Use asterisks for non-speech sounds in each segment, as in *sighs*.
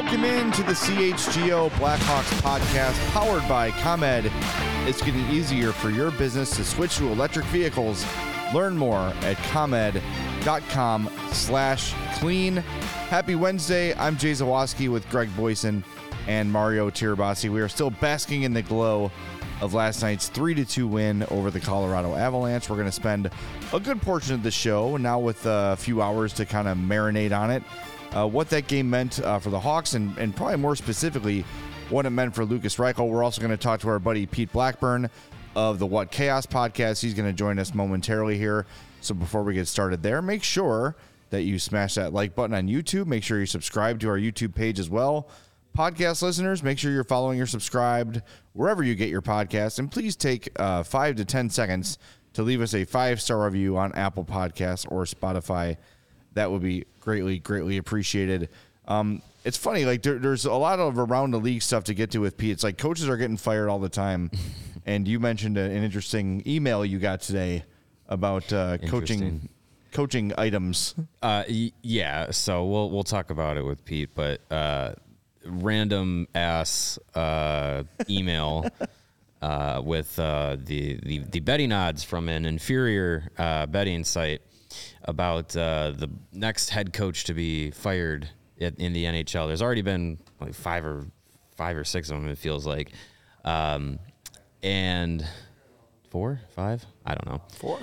Welcome into the CHGO Blackhawks podcast powered by ComEd. It's getting easier for your business to switch to electric vehicles. Learn more at ComEd.com slash clean. Happy Wednesday. I'm Jay Zawaski with Greg Boysen and Mario Tirabassi. We are still basking in the glow of last night's 3 2 win over the Colorado Avalanche. We're going to spend a good portion of the show now with a few hours to kind of marinate on it what that game meant uh, for the Hawks, and, and probably more specifically, what it meant for Lukas Reichel. We're also going to talk to our buddy Pete Blackburn of the What Chaos podcast. He's going to join us momentarily here. So before we get started there, make sure that you smash that like button on YouTube. Make sure you subscribe to our YouTube page as well. Podcast listeners, make sure you're following or subscribed wherever you get your podcast. And please take uh, five to 10 seconds to leave us a five star review on Apple Podcasts or Spotify that would be greatly, greatly appreciated. Um, it's funny, like there, there's a lot of around the league stuff to get to with Pete. It's like coaches are getting fired all the time, *laughs* and you mentioned a, an interesting email you got today about uh, coaching coaching items. *laughs* Uh, y- yeah, so we'll we'll talk about it with Pete, but uh, random ass uh, email *laughs* uh, with uh, the, the the betting odds from an inferior uh, betting site about uh, the next head coach to be fired at, in the NHL. There's already been like five or five or six of them. It feels like, um, and four, five, I don't know. Four.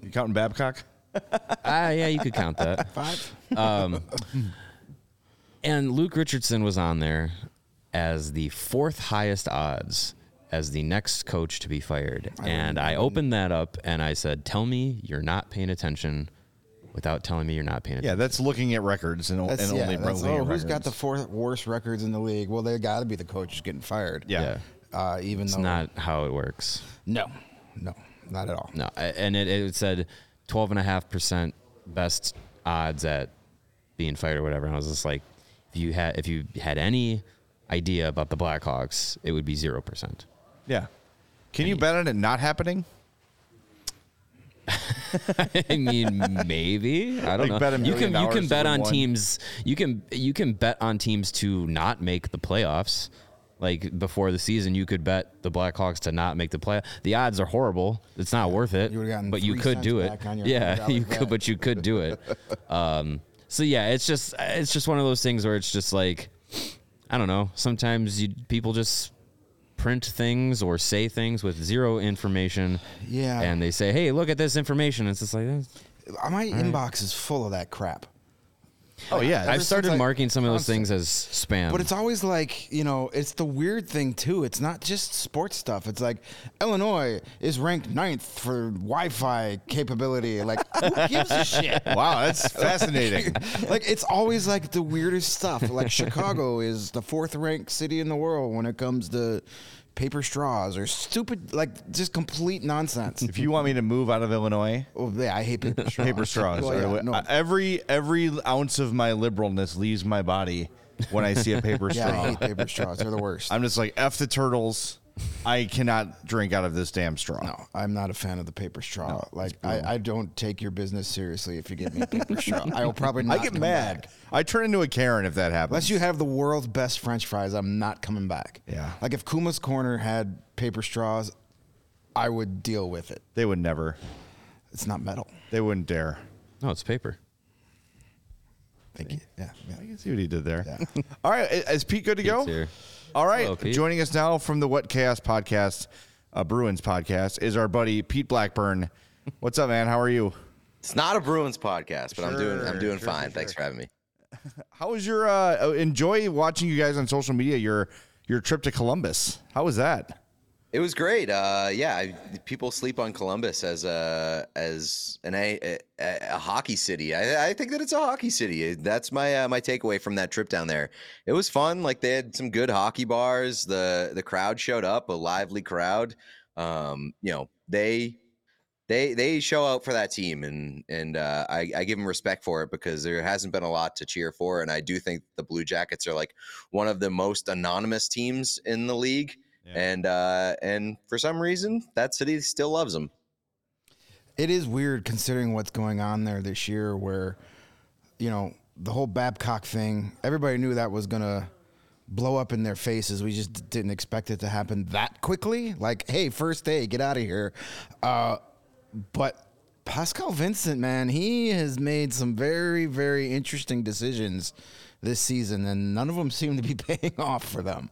You counting Babcock? *laughs* Ah, yeah, you could count that. Five. Um, and Luke Richardson was on there as the fourth highest odds as the next coach to be fired. and I opened that up and I said, "Tell me you're not paying attention." Without telling me you're not paying attention. Yeah, that's looking at records and, That's, and yeah, only that's, oh, who's got the fourth worst records in the league? Well, they got to be the coach getting fired. Yeah. Uh, even It's though not how it works. no, no, not at all. No, and it, it said 12.5% best odds at being fired or whatever. And I was just like, if you had if you had any idea about the Blackhawks, it would be 0%. Yeah. Can you bet on it not happening? *laughs* I mean, maybe I don't Like know. bet a you million can you dollars can bet on teams. You can you can bet on teams to not make the playoffs. Like before the season, you could bet the Blackhawks to not make the play. The odds are horrible. It's not worth it. You would've gotten but you three could cents do it. back on your *laughs* Yeah, $100 you bet. could, but you could do it. *laughs* Um, so yeah, it's just it's just one of those things where it's just like I don't know. Sometimes you people just print things or say things with zero information. Yeah. and they say, "Hey, look at this information." It's just like. eh, My inbox is full of that crap. Oh yeah. I've started I- marking some of those things as spam. But it's always like, you know, it's the weird thing too. It's not just sports stuff. It's like Illinois is ranked ninth for Wi Fi capability. Like, who gives a shit? *laughs* wow, that's *laughs* fascinating. like it's always like the weirdest stuff. Like Chicago is the fourth ranked city in the world when it comes to paper straws or stupid, like just complete nonsense. if you want me to move out of Illinois, oh, yeah, I hate paper *laughs* straws. paper straws. Well, yeah, no. Every every ounce of my liberalness leaves my body when I see a paper straw. *laughs* yeah, I hate paper straws. They're the worst. I'm just like f the turtles. I cannot drink out of this damn straw. No, I'm not a fan of the paper straw. like, I, I don't take your business seriously if you give me a paper straw. *laughs* I will probably I get come mad. back. I turn into a Karen if that happens. Unless you have the world's best French fries, I'm not coming back. Yeah. Like if Kuma's Corner had paper straws, I would deal with it. they would never. It's not metal. They wouldn't dare. No, it's paper. Thank you. Yeah. yeah. I can see what he did there. *laughs* All right, is Pete good to go? Here. All right, Hello, joining us now from the What Chaos podcast, uh, Bruins podcast, is our buddy Pete Blackburn. What's up, man? How are you? It's not a Bruins podcast, but I'm doing I'm doing sure, fine. sure, Thanks for having me. *laughs* How was your uh, enjoy watching you guys on social media? Your your trip to Columbus. How was that? It was great. Uh, yeah, I, people sleep on Columbus as a as an a, a, a hockey city. I, I think that it's a hockey city. That's my uh, my takeaway from that trip down there. It was fun. Like they had some good hockey bars. The the crowd showed up, a lively crowd. Um, you know, they they they show out for that team, and and uh, I, I give them respect for it because there hasn't been a lot to cheer for, and I do think the Blue Jackets are like one of the most anonymous teams in the league, and uh, and for some reason that city still loves them. It is weird considering what's going on there this year, where you know the whole Babcock thing. Everybody knew that was gonna blow up in their faces. We just didn't expect it to happen that quickly. Like, hey, first day, get out of here. Uh, but Pascal Vincent, man, he has made some very, very interesting decisions this season, and none of them seem to be *laughs* paying off for them.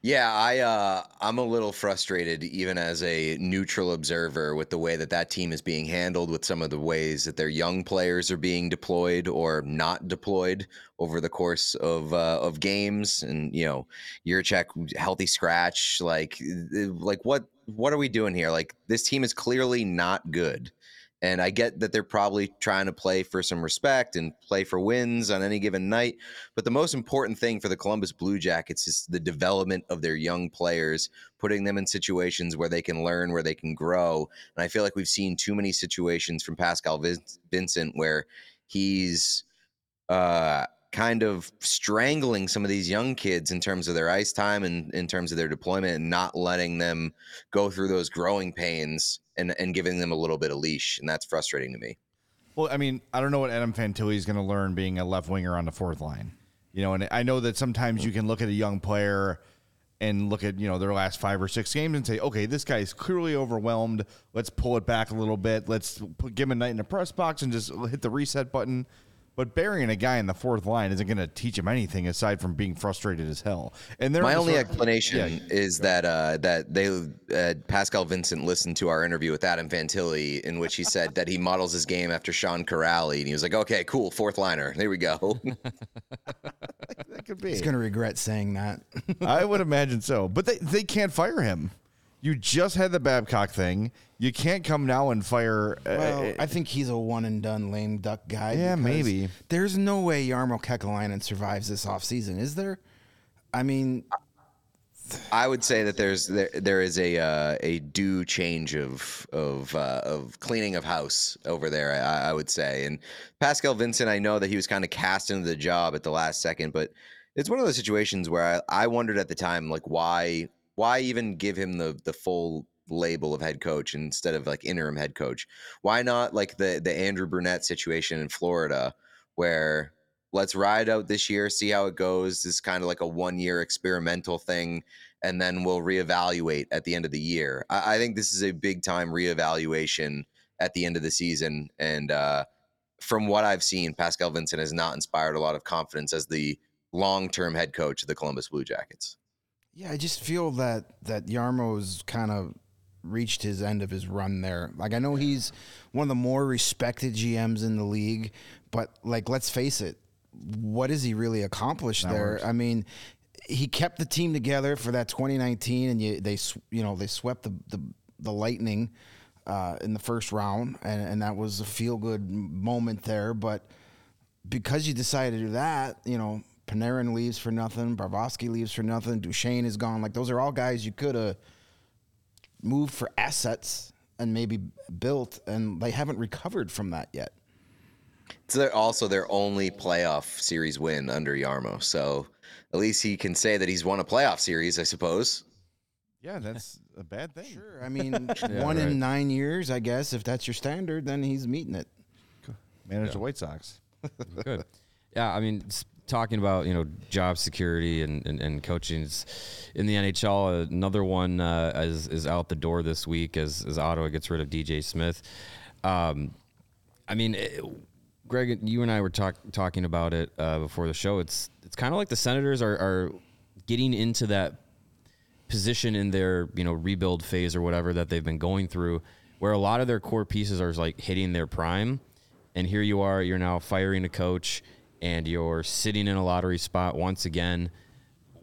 Yeah, I uh, I'm a little frustrated, even as a neutral observer, with the way that that team is being handled, with some of the ways that their young players are being deployed or not deployed over the course of uh, of games, and you know, Jiricek healthy scratch, like like what what are we doing here? Like this team is clearly not good. And I get that they're probably trying to play for some respect and play for wins on any given night. But the most important thing for the Columbus Blue Jackets is the development of their young players, putting them in situations where they can learn, where they can grow. And I feel like we've seen too many situations from Pascal Vin- Vincent where he's uh, kind of strangling some of these young kids in terms of their ice time and in terms of their deployment and not letting them go through those growing pains and, and giving them a little bit of leash. And that's frustrating to me. Well, I mean, I don't know what Adam Fantilli is going to learn being a left winger on the fourth line. You know, and I know that sometimes you can look at a young player and look at you know their last five or six games and say, okay, this guy is clearly overwhelmed. Let's pull it back a little bit. Let's put, give him a night in the press box and just hit the reset button. But burying a guy in the fourth line isn't going to teach him anything aside from being frustrated as hell. And My only sort- explanation Yeah. is that uh, that they uh, Pascal Vincent listened to our interview with Adam Fantilli, in which he said that he models his game after Sean Corrali, and he was like, "Okay, cool, fourth liner, there we go." *laughs* that could be. He's going to regret saying that. I would *laughs* imagine so. But they, they can't fire him. You just had the Babcock thing. You can't come now and fire. uh, Well, I think he's a one and done lame duck guy. Yeah, maybe. There's no way Jarmo Kekalainen survives this offseason, is there? I mean, I would say that there's there there is a uh, a due change of of uh, of cleaning of house over there. I, I would say, and Pascal Vincent, I know that he was kind of cast into the job at the last second, but it's one of those situations where I, I wondered at the time, like why why even give him the the full label of head coach instead of like interim head coach? Why not like the the Andrew Brunette situation in Florida, where let's ride out this year, see how it goes. This is kind of like a one year experimental thing, and then we'll reevaluate at the end of the year. I, I think this is a big time reevaluation at the end of the season. And uh, from what I've seen, Pascal Vincent has not inspired a lot of confidence as the long term head coach of the Columbus Blue Jackets. Yeah, I just feel that that Jarmo's kind of reached his end of his run there. Like I know he's one of the more respected GMs in the league, but like let's face it, what has he really accomplished there? I mean, he kept the team together for that 2019 and you, they sw- you know, they swept the the, the Lightning uh, in the first round and, and that was a feel good moment there, but because you decided to do that, you know, Panarin leaves for nothing, Bobrovsky leaves for nothing, Duchene is gone. Like those are all guys you could have moved for assets and maybe built, and they haven't recovered from that yet. It's their, also their only playoff series win under Jarmo. So at least he can say that he's won a playoff series, I suppose. yeah, that's a bad thing. Sure, I mean, *laughs* one right. in nine years, I guess. If that's your standard, then he's meeting it. Manage the White Sox. Good. Yeah, I mean, s- talking about you know job security and and, and coaching in the NHL. Another one uh, is is out the door this week as as Ottawa gets rid of DJ Smith. Um, I mean, it, Greg, you and I were talk, talking about it uh, before the show. It's it's kind of like the Senators are, are getting into that position in their you know rebuild phase or whatever that they've been going through, where a lot of their core pieces are like hitting their prime, and here you are, you're now firing a coach and you're sitting in a lottery spot once again.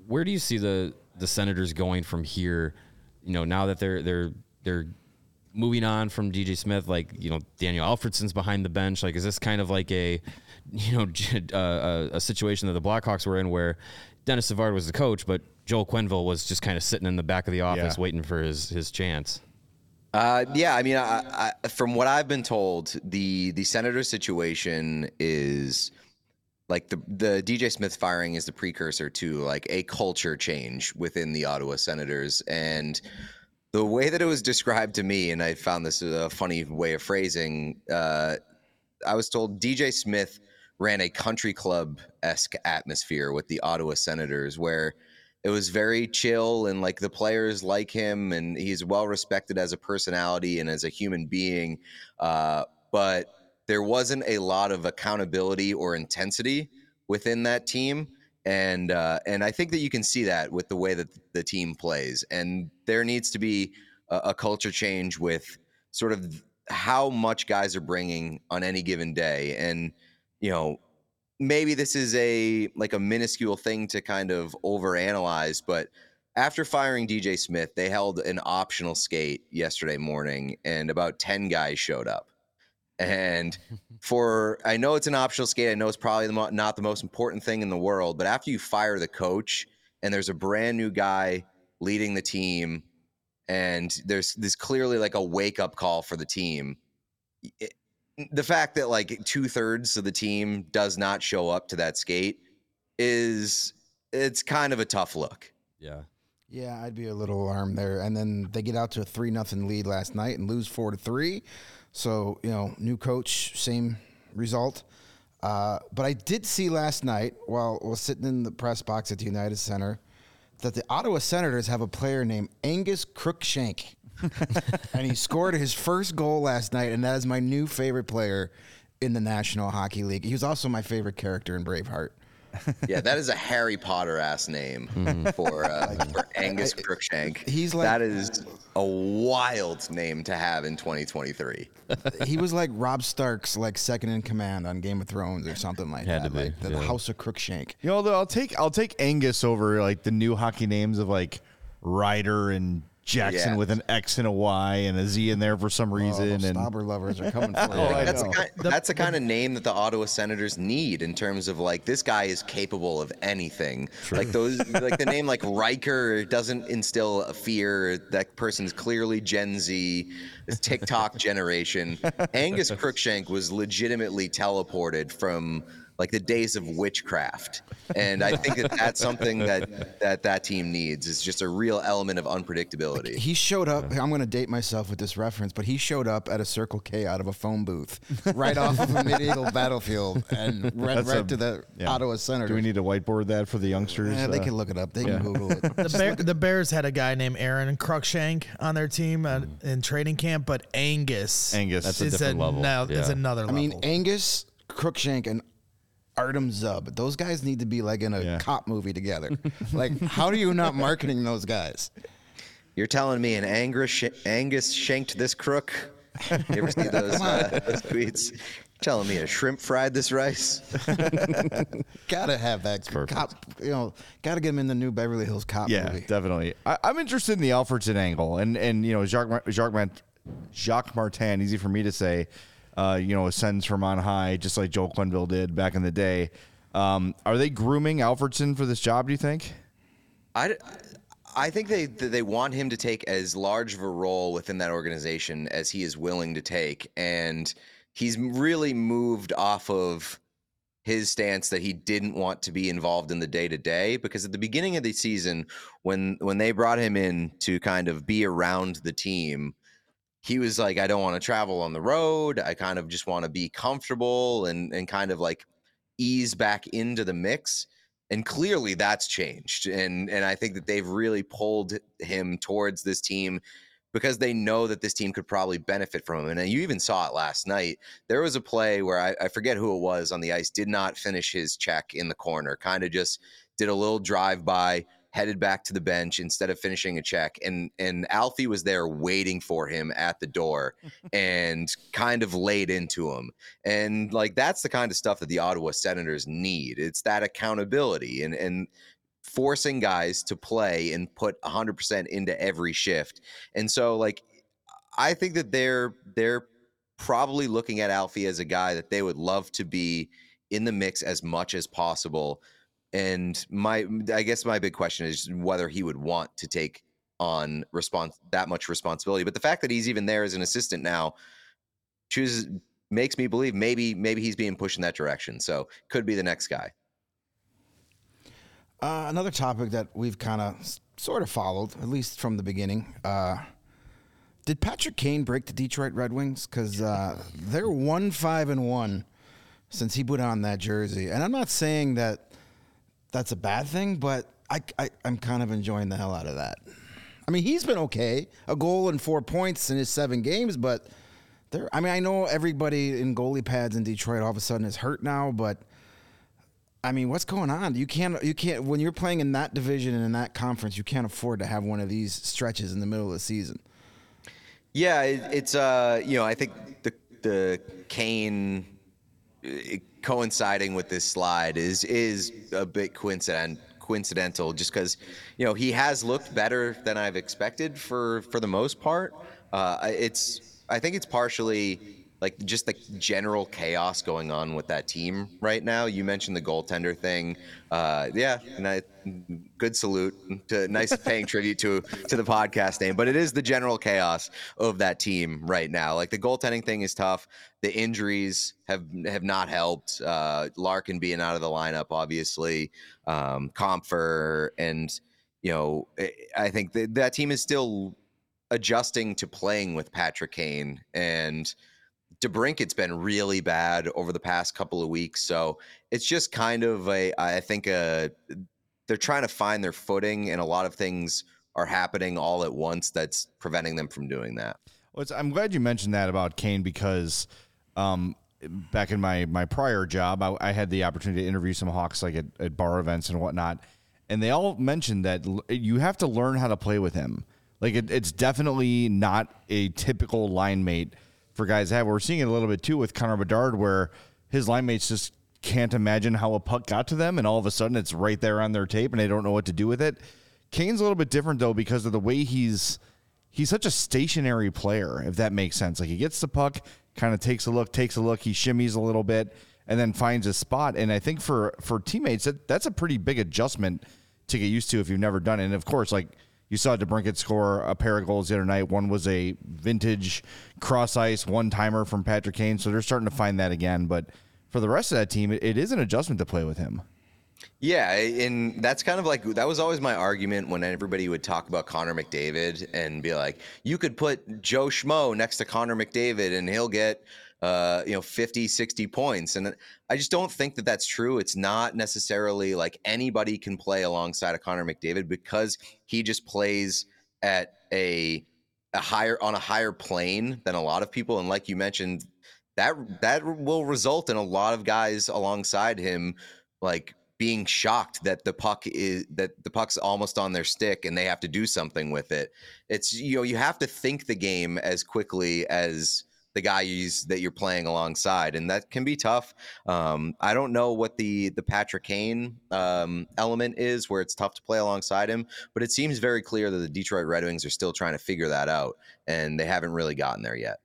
Where do you see the the Senators going from here? You know, now that they're they're they're moving on from DJ Smith, like you know Daniel Alfredsson's behind the bench. Like, is this kind of like a *laughs* you know *laughs* uh, a, a, situation that the Blackhawks were in where Denis Savard was the coach, but Joel Quenneville was just kind of sitting in the back of the office yeah. waiting for his his chance. Uh, yeah, I mean, I, I, from what I've been told, the the senator situation is like the the DJ Smith firing is the precursor to like a culture change within the Ottawa Senators. And the way that it was described to me and I found this a funny way of phrasing uh, I was told DJ Smith ran a country club esque atmosphere with the Ottawa Senators where it was very chill and like the players like him and he's well respected as a personality and as a human being. Uh, but there wasn't a lot of accountability or intensity within that team. And uh, and I think that you can see that with the way that the team plays. And there needs to be a, a culture change with sort of how much guys are bringing on any given day. And you know, maybe this is a like a minuscule thing to kind of overanalyze, but after firing DJ Smith, they held an optional skate yesterday morning, and about ten guys showed up. And *laughs* for I know it's an optional skate. I know it's probably the mo- not the most important thing in the world, but after you fire the coach and there's a brand new guy leading the team, and there's this clearly like a wake up call for the team. It, the fact that like two thirds of the team does not show up to that skate is it's kind of a tough look. Yeah. Yeah, I'd be a little alarmed there. And then they get out to a three nothing lead last night and lose four to three. So, you know, new coach, same result. Uh, but I did see last night while, while sitting in the press box at the United Center that the Ottawa Senators have a player named Angus Crookshank. *laughs* and he scored his first goal last night, and that is my new favorite player in the National Hockey League. He was also my favorite character in Braveheart *laughs* yeah, that is a Harry Potter ass name mm-hmm. for uh, for Angus Crookshank. He's like that is a wild name to have in 2023. *laughs* he was like Robb Stark's like second in command on Game of Thrones or something like Had that. To be, like the, yeah. the House of Crookshank. You know, I'll take I'll take Angus over like the new hockey names of like Ryder and Jackson yeah. with an X and a Y and a Z in there for some oh, reason. Oh, and Stobber lovers are coming *laughs* for oh, that's, the kind, that's the kind of name that the Ottawa Senators need in terms of like this guy is capable of anything. True. Like those, *laughs* like the name like Riker doesn't instill a fear. That person's clearly Gen Z, TikTok *laughs* generation. Angus Crookshank was legitimately teleported from like the days of witchcraft. And I think that that's something that that that team needs is just a real element of unpredictability. He showed up. I'm going to date myself with this reference, but he showed up at a Circle K out of a phone booth, *laughs* right off of a medieval battlefield, and *laughs* went right a, to the yeah. Ottawa Center. Do we need to whiteboard that for the youngsters? Yeah, they uh, can look it up. They yeah. can Google it. The, Bear, the, Bears had a guy named Aaron Crookshank on their team uh, in training camp, but Angus. Angus, that's a different a, level. No, yeah. another level. I mean, Angus Crookshank and Artem Zub. Those guys need to be like in a yeah. cop movie together. *laughs* like, how are you not marketing those guys? You're telling me an Angus, Angus shanked this crook? You ever see those, *laughs* uh, those tweets? Telling me a shrimp fried this rice? *laughs* gotta have that cop. You know, gotta get him in the new Beverly Hills Cop yeah, movie. definitely. I, am interested in the Alfredsson angle, and and you know Jacques Jacques, Jacques Martin. Easy for me to say uh, you know, ascends from on high, just like Joel Quenneville did back in the day. Um, are they grooming Alfredsson for this job? Do you think? I, I think they they want him to take as large of a role within that organization as he is willing to take, and he's really moved off of his stance that he didn't want to be involved in the day to day because at the beginning of the season when when they brought him in to kind of be around the team he was like, I don't want to travel on the road. I kind of just want to be comfortable and and kind of like ease back into the mix. And clearly that's changed. And and I think that they've really pulled him towards this team because they know that this team could probably benefit from him. And uh, you even saw it last night. There was a play where I, I forget who it was on the ice, did not finish his check in the corner, kind of just did a little drive by, headed back to the bench instead of finishing a check. And and Alfie was there waiting for him at the door *laughs* and kind of laid into him. And like that's the kind of stuff that the Ottawa Senators need. It's that accountability and and forcing guys to play and put 100% into every shift. And so like I think that they're they're probably looking at Alfie as a guy that they would love to be in the mix as much as possible. And my I guess my big question is whether he would want to take on response that much responsibility. But the fact that he's even there as an assistant now chooses makes me believe maybe maybe he's being pushed in that direction. So could be the next guy. Uh, another topic that we've kind of sort of followed, at least from the beginning. Uh, did Patrick Kane break the Detroit Red Wings? Because uh, they're one five and one since he put on that jersey, and I'm not saying that that's a bad thing, but I, I I'm kind of enjoying the hell out of that. I mean, he's been okay, a goal and four points in his seven games, but there. I mean, I know everybody in goalie pads in Detroit all of a sudden is hurt now, but I mean, what's going on? You can't, you can't, when you're playing in that division and in that conference, you can't afford to have one of these stretches in the middle of the season. Yeah, it, it's, uh, you know, I think the, the Kane coinciding with this slide is, is a bit coincident, coincidental just because, you know, he has looked better than I've expected for, for the most part. Uh, it's, I think it's partially, like just the general chaos going on with that team right now. You mentioned the goaltender thing. Uh, yeah, I, good salute to nice *laughs* paying tribute to to the podcast name, but it is the general chaos of that team right now. Like the goaltending thing is tough. The injuries have have not helped. Uh, Larkin being out of the lineup, obviously, um, Compher, and you know, I think that that team is still adjusting to playing with Patrick Kane and DeBrincat's been really bad over the past couple of weeks. So it's just kind of a, I think, a, they're trying to find their footing, and a lot of things are happening all at once that's preventing them from doing that. Well, I'm glad you mentioned that about Kane because um, back in my my prior job, I, I, had the opportunity to interview some Hawks like at, at bar events and whatnot, and they all mentioned that you have to learn how to play with him. Like it, it's definitely not a typical line mate for guys to have. We're seeing it a little bit too with Connor Bedard, where his line mates just can't imagine how a puck got to them, and all of a sudden it's right there on their tape, and they don't know what to do with it. Kane's a little bit different though because of the way he's he's such a stationary player, if that makes sense. Like he gets the puck, kind of takes a look, takes a look, he shimmies a little bit, and then finds a spot. And I think for for teammates, that, that's a pretty big adjustment to get used to if you've never done it. And of course, like you saw DeBrincat score a pair of goals the other night. One was a vintage cross ice one timer from Patrick Kane. So they're starting to find that again. But for the rest of that team, it is an adjustment to play with him. Yeah, and that's kind of like that was always my argument when everybody would talk about Connor McDavid and be like, you could put Joe Schmo next to Connor McDavid and he'll get uh, you know 50 60 points and i just don't think that that's true. It's not necessarily like anybody can play alongside of connor mcdavid because he just plays at a, a higher on a higher plane than a lot of people and like you mentioned that that will result in a lot of guys alongside him like being shocked that the puck is that the puck's almost on their stick and they have to do something with it. It's you know you have to think the game as quickly as the guys that you're playing alongside, and that can be tough. Um, I don't know what the the Patrick Kane um, element is, where it's tough to play alongside him, but it seems very clear that the Detroit Red Wings are still trying to figure that out, and they haven't really gotten there yet.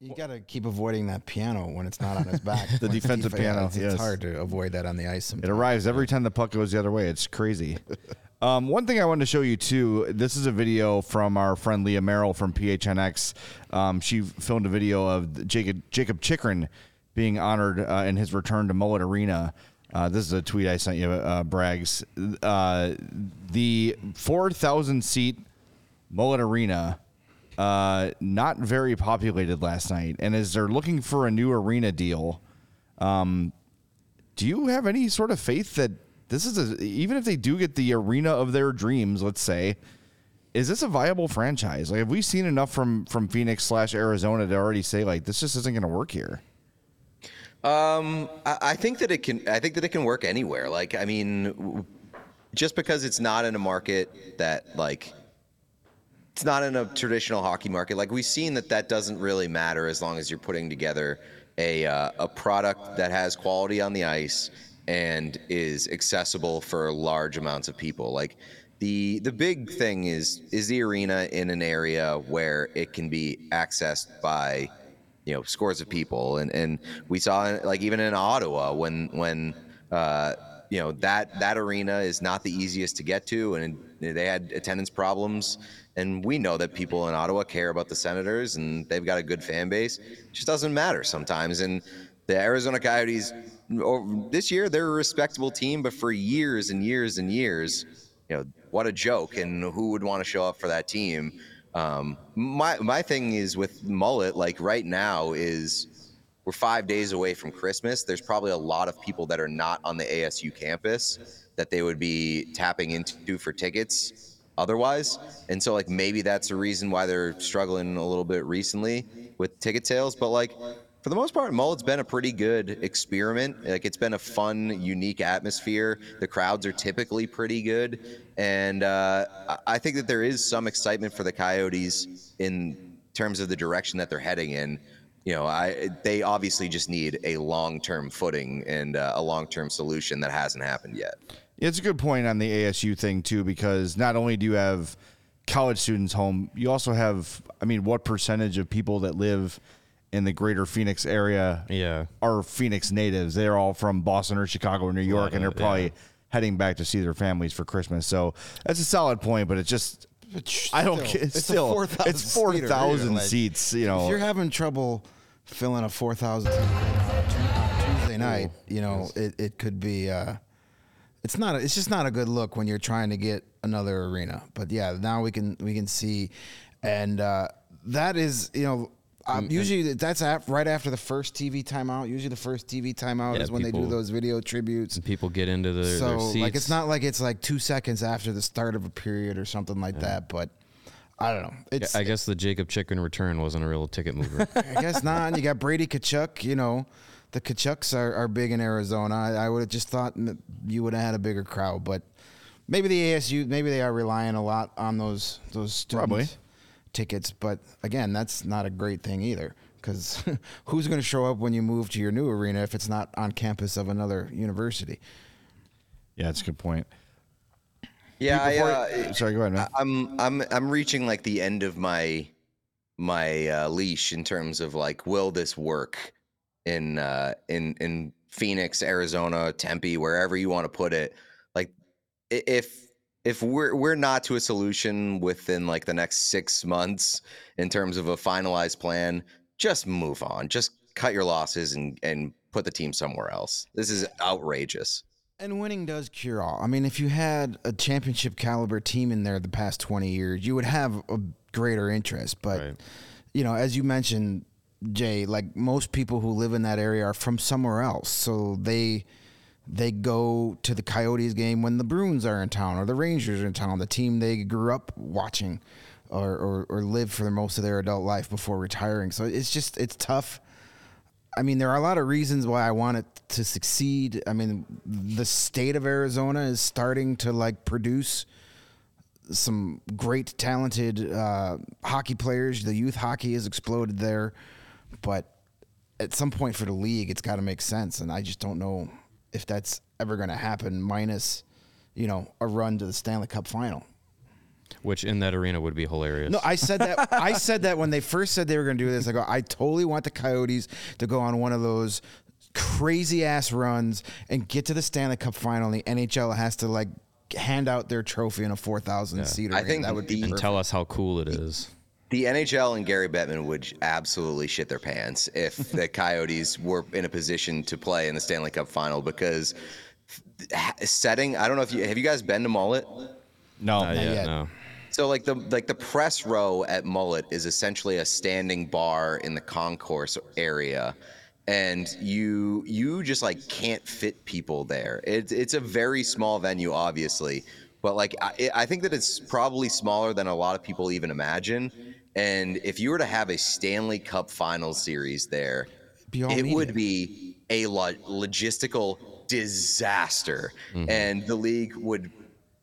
You got to keep avoiding that piano when it's not on his back. *laughs* the defensive *laughs* piano. It's, yes. it's hard to avoid that on the ice. Sometimes. It arrives every time the puck goes the other way. It's crazy. *laughs* Um, one thing I wanted to show you too. This is a video from our friend Leah Merrill from PHNX. Um, she filmed a video of Jacob Jakob Chychrun being honored uh, in his return to Mullet Arena. Uh, this is a tweet I sent you, uh, Braggs. Uh, the 4,000 seat Mullet Arena, uh, not very populated last night. And as they're looking for a new arena deal, Um, do you have any sort of faith that this is a, even if they do get the arena of their dreams, let's say, is this a viable franchise? Like, have we seen enough from from Phoenix slash Arizona to already say like this just isn't going to work here? Um, I, I think that it can. I think that it can work anywhere. Like, I mean, just because it's not in a market that like it's not in a traditional hockey market. Like we've seen that that doesn't really matter as long as you're putting together a uh, a product that has quality on the ice and is accessible for large amounts of people. Like the the big thing is is the arena in an area where it can be accessed by you know scores of people. And and we saw like even in Ottawa when when uh, you know that that arena is not the easiest to get to and they had attendance problems. And we know that people in Ottawa care about the Senators and they've got a good fan base. It just doesn't matter sometimes. And the Arizona Coyotes this year they're a respectable team but for years and years and years you know what a joke and who would want to show up for that team um, my my thing is with mullet like right now is we're five days away from Christmas. There's probably a lot of people that are not on the ASU campus that they would be tapping into for tickets otherwise. And so, like, maybe that's the reason why they're struggling a little bit recently with ticket sales. But, like, for the most part, Mullet's been a pretty good experiment. Like, it's been a fun, unique atmosphere. The crowds are typically pretty good. And uh, I- think that there is some excitement for the Coyotes in terms of the direction that they're heading in you know, I they obviously just need a long term footing and uh, a long term solution that hasn't happened yet. It's a good point on the ASU thing too, because not only do you have college students home, you also have, I mean, what percentage of people that live in the greater Phoenix area Yeah. are Phoenix natives? They're all from Boston or Chicago or New York, and they're probably yeah. heading back to see their families for Christmas. So that's a solid point, but it's just, I don't still, care. It's, it's still, 4,000 it's 4,000 like, seats, you know. If you're having trouble filling a four thousand Tuesday night, you know it, it could be. Uh, it's not. A, it's just not a good look when you're trying to get another arena. But yeah, now we can we can see, and uh, that is you know. Um, usually that's af- right after the first TV timeout. Usually the first TV timeout Yeah, is when they do people- those video tributes. And people get into their, their So seats. like it's not like it's like two seconds after the start of a period or something like that. But I don't know. It's I guess the Jakob Chychrun return wasn't a real ticket mover. *laughs* I guess not. And you got Brady Tkachuk. You know, the Tkachuks are, are big in Arizona. I, I would have just thought you would have had a bigger crowd, but maybe the ASU, maybe they are relying a lot on those those student Probably. Tickets. But again, that's not a great thing either. Because *laughs* who's going to show up when you move to your new arena if it's not on campus of another university? yeah, that's a good point. Yeah, I, Before- uh, sorry, go ahead, man. I'm I'm I'm reaching like the end of my my uh, leash in terms of like will this work in uh, in in Phoenix, Arizona, Tempe, wherever you want to put it. Like if if we're we're not to a solution within like the next six months in terms of a finalized plan, just move on. Just cut your losses and and put the team somewhere else. This is outrageous. And winning does cure all. I mean, if you had a championship caliber team in there the past 20 years, you would have a greater interest. But, Right. you know, as you mentioned, Jay, like most people who live in that area are from somewhere else. So they they go to the Coyotes game when the Bruins are in town or the Rangers are in town, the team they grew up watching or, or, or lived for most of their adult life before retiring. So it's just, it's tough. I mean, there are a lot of reasons why I want it to succeed. I mean, the state of Arizona is starting to like produce some great, talented uh, hockey players. The youth hockey has exploded there, but at some point for the league, it's got to make sense, and I just don't know if that's ever going to happen. Minus, you know, a run to the Stanley Cup final. which in that arena would be hilarious. No, I said that. *laughs* I said that when they first said they were going to do this. I go, I totally want the Coyotes to go on one of those crazy ass runs and get to the Stanley Cup final. And the NHL has to like hand out their trophy in a four thousand seater. I think that would be the- and perfect. tell us how cool it is. The NHL and Gary Bettman would absolutely shit their pants if the *laughs* Coyotes were in a position to play in the Stanley Cup final because setting I don't know if you have you guys been to Mullet? no, Not yet, yet. no. So like the like the press row at Mullet is essentially a standing bar in the concourse area and you you just like can't fit people there. It's it's a very small venue, obviously, but like I, I think that it's probably smaller than a lot of people even imagine. And if you were to have a Stanley Cup Final Series there, Be all it media. would be a lo- logistical disaster, mm-hmm. and the league would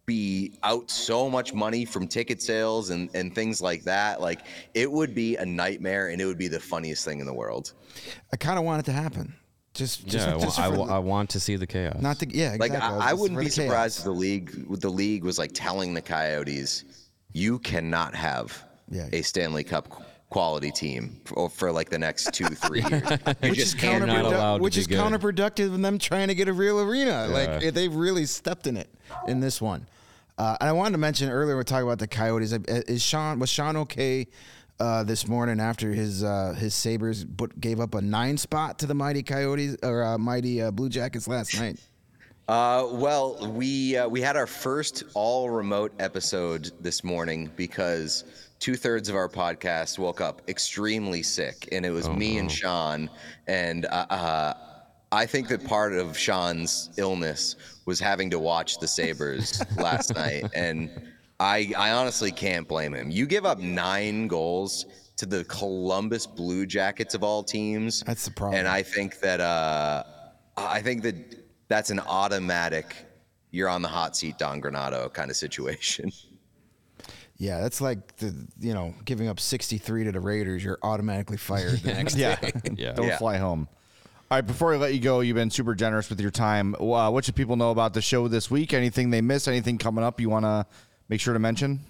be out so much money from ticket sales and, and things like that. Like it would be a nightmare, and it would be the funniest thing in the world. I kind of want it to happen. Just, just, yeah, I, wa- just I, the- I want to see the chaos. not to, yeah, Like. I, I wouldn't be the chaos. surprised if the league the league was like telling the Coyotes, you cannot have Yeah. a Stanley Cup quality team for, for like the next two three *laughs* years. Which just is can't. counterproductive. allowed Which is counterproductive in them trying to get a real arena. Like Yeah. it- they've really stepped in it in this one. Uh, and I wanted to mention earlier we're talking about the Coyotes. Uh, Is Sean was Sean okay uh, this morning after his uh, his Sabres but gave up a nine spot to the mighty Coyotes or uh, mighty uh, Blue Jackets last night? Uh, well, we uh, we had our first all remote episode this morning because two thirds of our podcast woke up extremely sick, and it was me and Sean. And uh, uh, I think that part of Sean's illness was having to watch the Sabres *laughs* last night, and I I honestly can't blame him. You give up nine goals to the Columbus Blue Jackets of all teams. That's the problem. And I think that uh, I think that that's an automatic. You're on the hot seat, Don Granato kind of situation. *laughs* Yeah, that's like the you know giving up sixty three to the Raiders. You're automatically fired the *laughs* next Yeah. day. *laughs* Yeah. Don't Yeah. fly home. All right, before I let you go, you've been super generous with your time. Uh, what should people know about the show this week? Anything they miss? Anything coming up you want to make sure to mention?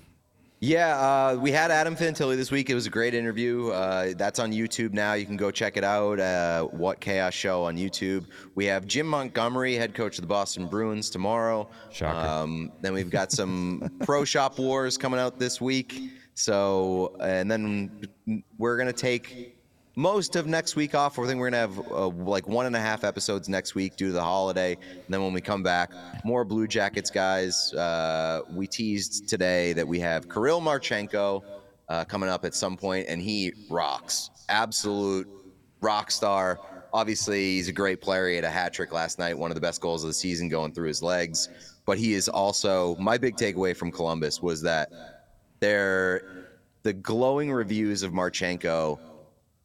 Yeah, uh, we had Adam Fantilli this week. It was a great interview. Uh, that's on YouTube now. You can go check it out. Uh, what Chaos Show on YouTube. We have Jim Montgomery, head coach of the Boston Bruins, tomorrow. Shocker. Um, then we've got some *laughs* Pro Shop Wars coming out this week. So, and then we're gonna take most of next week off. I think we're gonna have uh, like one and a half episodes next week due to the holiday. And then when we come back, more Blue Jackets guys. Uh, we teased today that we have Kirill Marchenko uh, coming up at some point, and he rocks. Absolute rock star. Obviously, he's a great player. He had a hat trick last night, one of the best goals of the season going through his legs. But he is also my big takeaway from Columbus was that they're the glowing reviews of Marchenko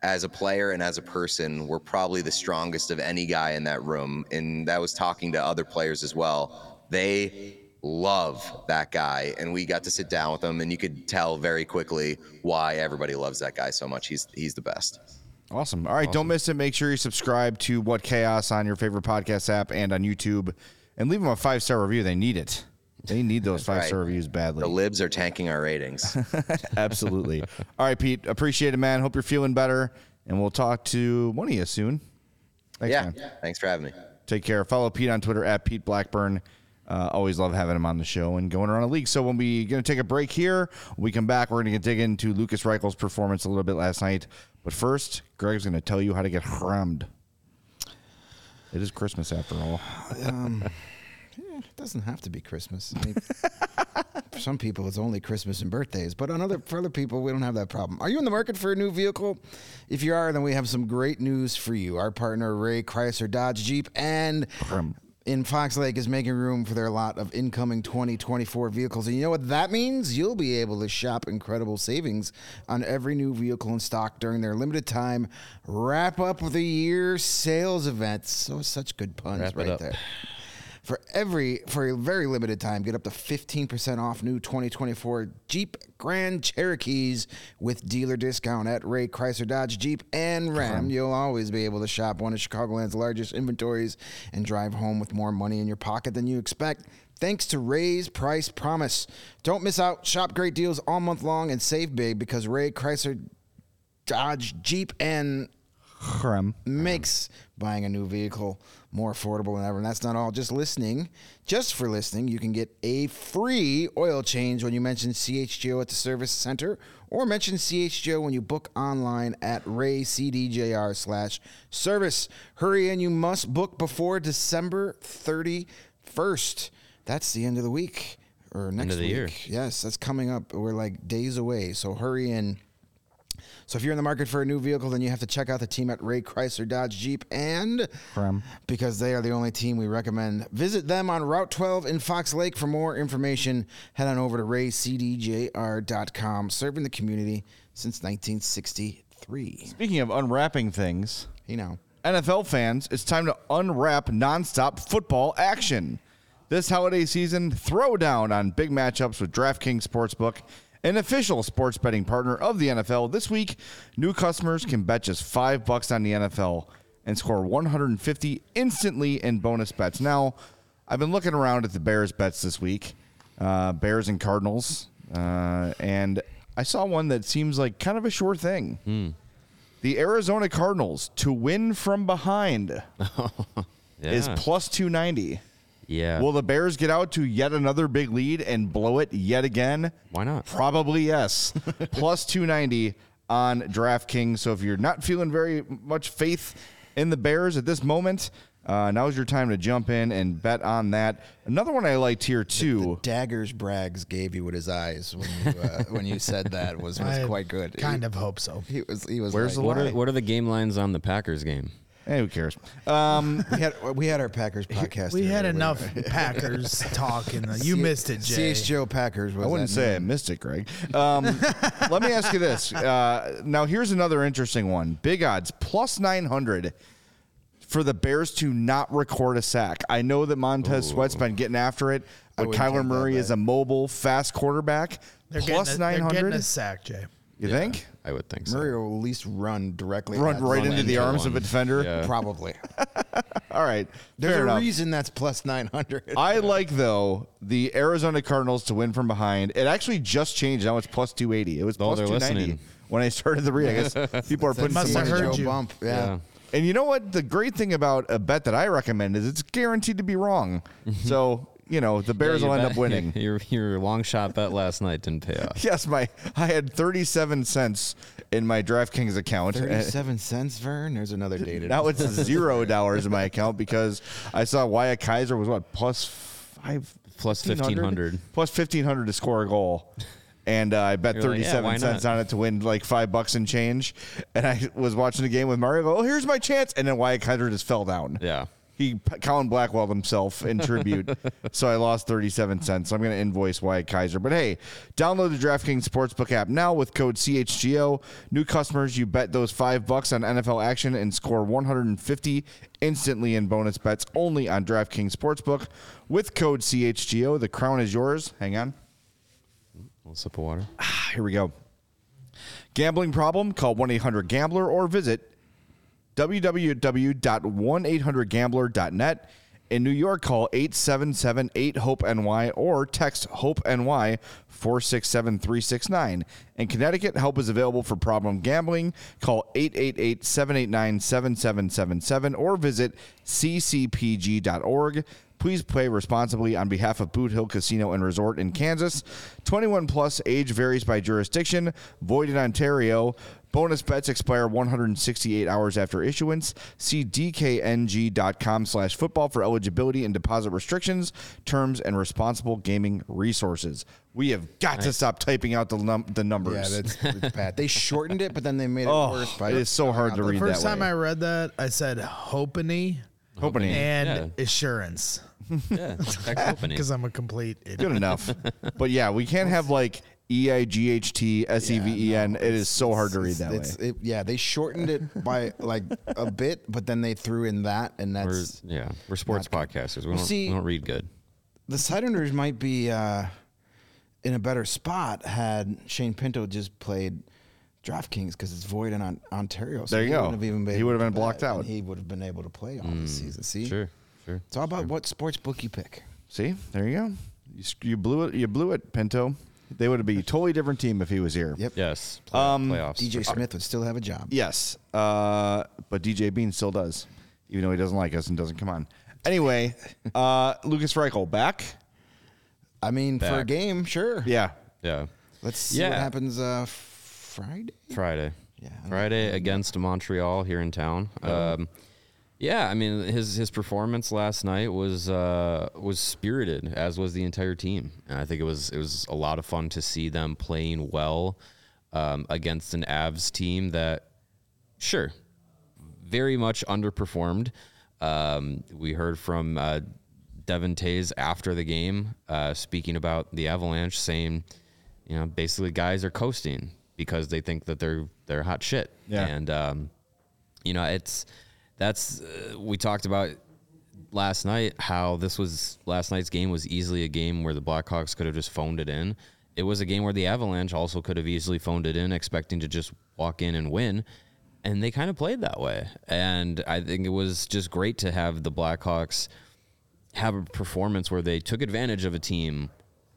as a player and as a person were probably the strongest of any guy in that room. And that was talking to other players as well. They love that guy. And we got to sit down with him and you could tell very quickly why everybody loves that guy so much. He's he's the best. Awesome. All right, don't miss it. Make sure you subscribe to What Chaos on your favorite podcast app and on YouTube, and leave them a five star review. They need it. They need those five star right. reviews badly. The libs are tanking our ratings. *laughs* Absolutely. All right, Pete. Appreciate it, man. Hope you're feeling better, and we'll talk to one of you soon. Thanks, yeah. man. Thanks for having me. Take care. Follow Pete on Twitter at Pete Blackburn. Uh, always love having him on the show and going around the league. So when we going to take a break here, when we come back, we're going to dig into Lukas Reichel's performance a little bit last night. But first, Greg's going to tell you how to get hrammed. It is Christmas after all. *laughs* It doesn't have to be Christmas. I mean, for some people, it's only Christmas and birthdays, but on other for other people, we don't have that problem. Are you in the market for a new vehicle? If you are, then we have some great news for you. Our partner Ray Chrysler Dodge Jeep and in Fox Lake is making room for their lot of incoming 2024 vehicles. And you know what that means? You'll be able to shop incredible savings on every new vehicle in stock during their limited time wrap up of the year sales event. So such good puns Wrap right there. For every for a very limited time, get up to 15% off new 2024 Jeep Grand Cherokees with dealer discount at Ray Chrysler Dodge Jeep and Ram. You'll always be able to shop one of Chicagoland's largest inventories and drive home with more money in your pocket than you expect. Thanks to Ray's Price Promise. Don't miss out. Shop great deals all month long and save big because Ray Chrysler Dodge Jeep and Ram. makes buying a new vehicle more affordable than ever. And that's not all. Just listening, just for listening, you can get a free oil change when you mention CHGO at the service center or mention CHGO when you book online at raycdjr slash service. Hurry and you must book before December 31st. That's the end of the week or next of the week. year. Yes, that's coming up. We're like days away. So hurry in So if you're in the market for a new vehicle, then you have to check out the team at Ray Chrysler Dodge Jeep and because they are the only team we recommend. Visit them on Route 12 in Fox Lake for more information. Head on over to raycdjr.com, serving the community since 1963. Speaking of unwrapping things, You know. NFL fans, it's time to unwrap nonstop football action. This holiday season, throw down on big matchups with DraftKings Sportsbook, an official sports betting partner of the NFL. This week, new customers can bet just five bucks on the NFL and score 150 instantly in bonus bets. Now, I've been looking around at the Bears bets this week, uh, Bears and Cardinals, uh, and I saw one that seems like kind of a sure thing. The Arizona Cardinals to win from behind *laughs* is plus 290. Yeah. Will the Bears get out to yet another big lead and blow it yet again? Why not? Probably yes. *laughs* plus 290 on DraftKings. So if you're not feeling very much faith in the Bears at this moment, uh, now's your time to jump in and bet on that. Another one I liked here too. The Daggers Braggs gave you with his eyes when you, uh, *laughs* when you said that was, was I quite good. Kind he, of hope so. He was. He was. Where's like, the what are line? what are the game lines on the Packers game? Hey, who cares? Um, we had we had our Packers podcast. *laughs* We had enough *laughs* Packers talk in the. You missed it, Jay. CHGO Packers. I wouldn't that say I missed it, Greg. Um, *laughs* let me ask you this. Uh, now, here's another interesting one. Big odds, plus 900 for the Bears to not record a sack. I know that Montez Sweat's been getting after it, but Kyler Murray is a mobile, fast quarterback. They're Plus getting a, They're 900? getting a sack, Jay. You think? I would think so. Murray will at least run directly. Run at right into the into arms of a defender? Yeah. Probably. *laughs* All right. There's fair a enough. reason that's plus nine hundred. *laughs* I like though the Arizona Cardinals to win from behind. It actually just changed. Now it's plus two eighty. It was Oh, two ninety listening. when I started the read. I guess people are putting Must some have money heard down. you. bump. Yeah. Yeah. And you know what? The great thing about a bet that I recommend is it's guaranteed to be wrong. Mm-hmm. so you know the Bears Yeah, will you end up *laughs* winning. *laughs* Your your long shot bet last night didn't pay off. Yes, my I had thirty seven cents in my DraftKings account. Thirty-seven cents, Vern. There's another dated. Now it's zero dollars in my account because I saw Wyatt Kaiser was what plus five Plus 1500. plus fifteen hundred to score a goal. And uh, I bet You're like, yeah, cents not? on it to win like five bucks and change. And I was watching the game with Mario. Go, oh, here's my chance. And then Wyatt Kaiser just fell down. Yeah. He Colin Blackwell himself in tribute, *laughs* so I lost thirty seven cents. So I'm going to invoice Wyatt Kaiser. But hey, download the DraftKings Sportsbook app now with code CHGO. New customers, you bet those five bucks on NFL action and score 150 instantly in bonus bets only on DraftKings Sportsbook with code CHGO. The crown is yours. Hang on. A little sip of water. *sighs* Here we go. Gambling problem? Call 1 800 Gambler or visit www.1800Gambler.net. In New York, call 877 8 HOPE NY or text HOPE NY 467 369. In Connecticut, help is available for problem gambling. Call 888 789 7777 or visit ccpg.org. Please play responsibly on behalf of Boot Hill Casino and Resort in Kansas. 21 plus age varies by jurisdiction. Void in Ontario. Bonus bets expire 168 hours after issuance. See dkng.com slash football for eligibility and deposit restrictions, terms, and responsible gaming resources. We have got to stop typing out the, num- the Yeah, numbers. that's, that's bad. They *laughs* shortened it, but then they made it oh, worse. By it is so hard to read The First time way. I read that, I said hopany Hoping and Yeah. assurance Yeah. Text because *laughs* I'm a complete idiot. good enough. but yeah, we can't have like E I G H T S E V E N. It is so hard to read that way. It's, it, yeah, they shortened it by like a bit, but then they threw in that, and We're, that's yeah, we're sports podcasters. We don't, see- we don't read good. the Senators might be uh, in a better spot had Shane Pinto just played DraftKings because it's void in on, Ontario. So There you he go. wouldn't Have even been He would have to been blocked bet, and out. He would have been able to play all the season. See, Sure, sure. it's all about what sports book you pick. See, there you go. You, sc- you blew it. You blew it, Pinto. They would be a totally different team if he was here. Yep. Yes. Play, Um, playoffs. DJ Smith would still have a job. Yes, uh, but DJ Bean still does, even though he doesn't like us and doesn't come on. Anyway, *laughs* uh, Lukas Reichel back. I mean, for a game, sure. Yeah, Yeah. Let's see what Yeah. happens uh, Friday. Friday. Yeah. Friday against Montreal here in town. Um, yeah, I mean his his performance last night was uh, was spirited, as was the entire team. And I think it was it was a lot of fun to see them playing well um, against an Avs team that, sure, very much underperformed. Um, we heard from uh, Devin Toews after the game uh, speaking about the Avalanche, saying, you know, basically guys are coasting because they think that they're they're hot shit. Yeah. And um, you know, it's that's uh, we talked about last night how this was last night's game was easily a game where the Blackhawks could have just phoned it in. It was a game where the Avalanche also could have easily phoned it in, expecting to just walk in and win. And they kind of played that way. And I think it was just great to have the Blackhawks have a performance where they took advantage of a team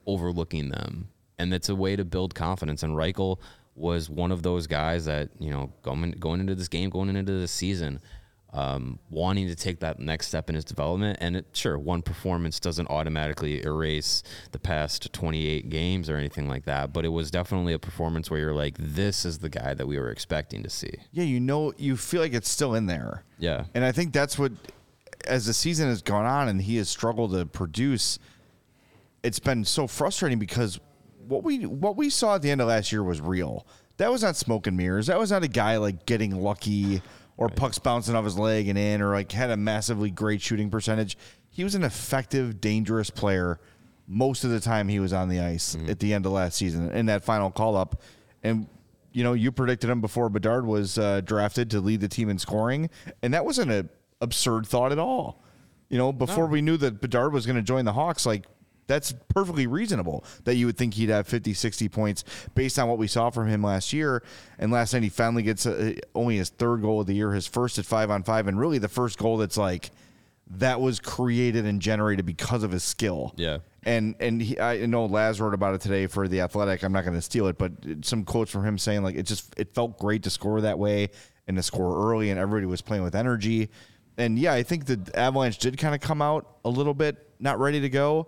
overlooking them. And it's a way to build confidence. And Reichel was one of those guys that, you know, going, going into this game, going into this season, um, wanting to take that next step in his development. And it, sure, one performance doesn't automatically erase the past 28 games or anything like that. But it was definitely a performance where you're like, this is the guy that we were expecting to see. Yeah, you know, you feel like it's still in there. Yeah. And I think that's what, as the season has gone on and he has struggled to produce, it's been so frustrating because what we what we saw at the end of last year was real. That was not smoke and mirrors. That was not a guy like getting lucky or pucks bouncing off his leg and in or like had a massively great shooting percentage. He was an effective, dangerous player most of the time he was on the ice at the end of last season in that final call up. And you know, you predicted him before Bedard was uh, drafted to lead the team in scoring, and that wasn't an absurd thought at all. You know, before we knew that Bedard was going to join the Hawks, like that's perfectly reasonable that you would think he'd have 50, 60 points based on what we saw from him last year. And last night he finally gets uh only his third goal of the year, his first at five on five, and really the first goal that's like that was created and generated because of his skill. Yeah. And and he, I know Laz wrote about it today for the Athletic. I'm not going to steal it, but some quotes from him saying like it just it felt great to score that way and to score early, and everybody was playing with energy. And yeah, I think the Avalanche did kind of come out a little bit not ready to go,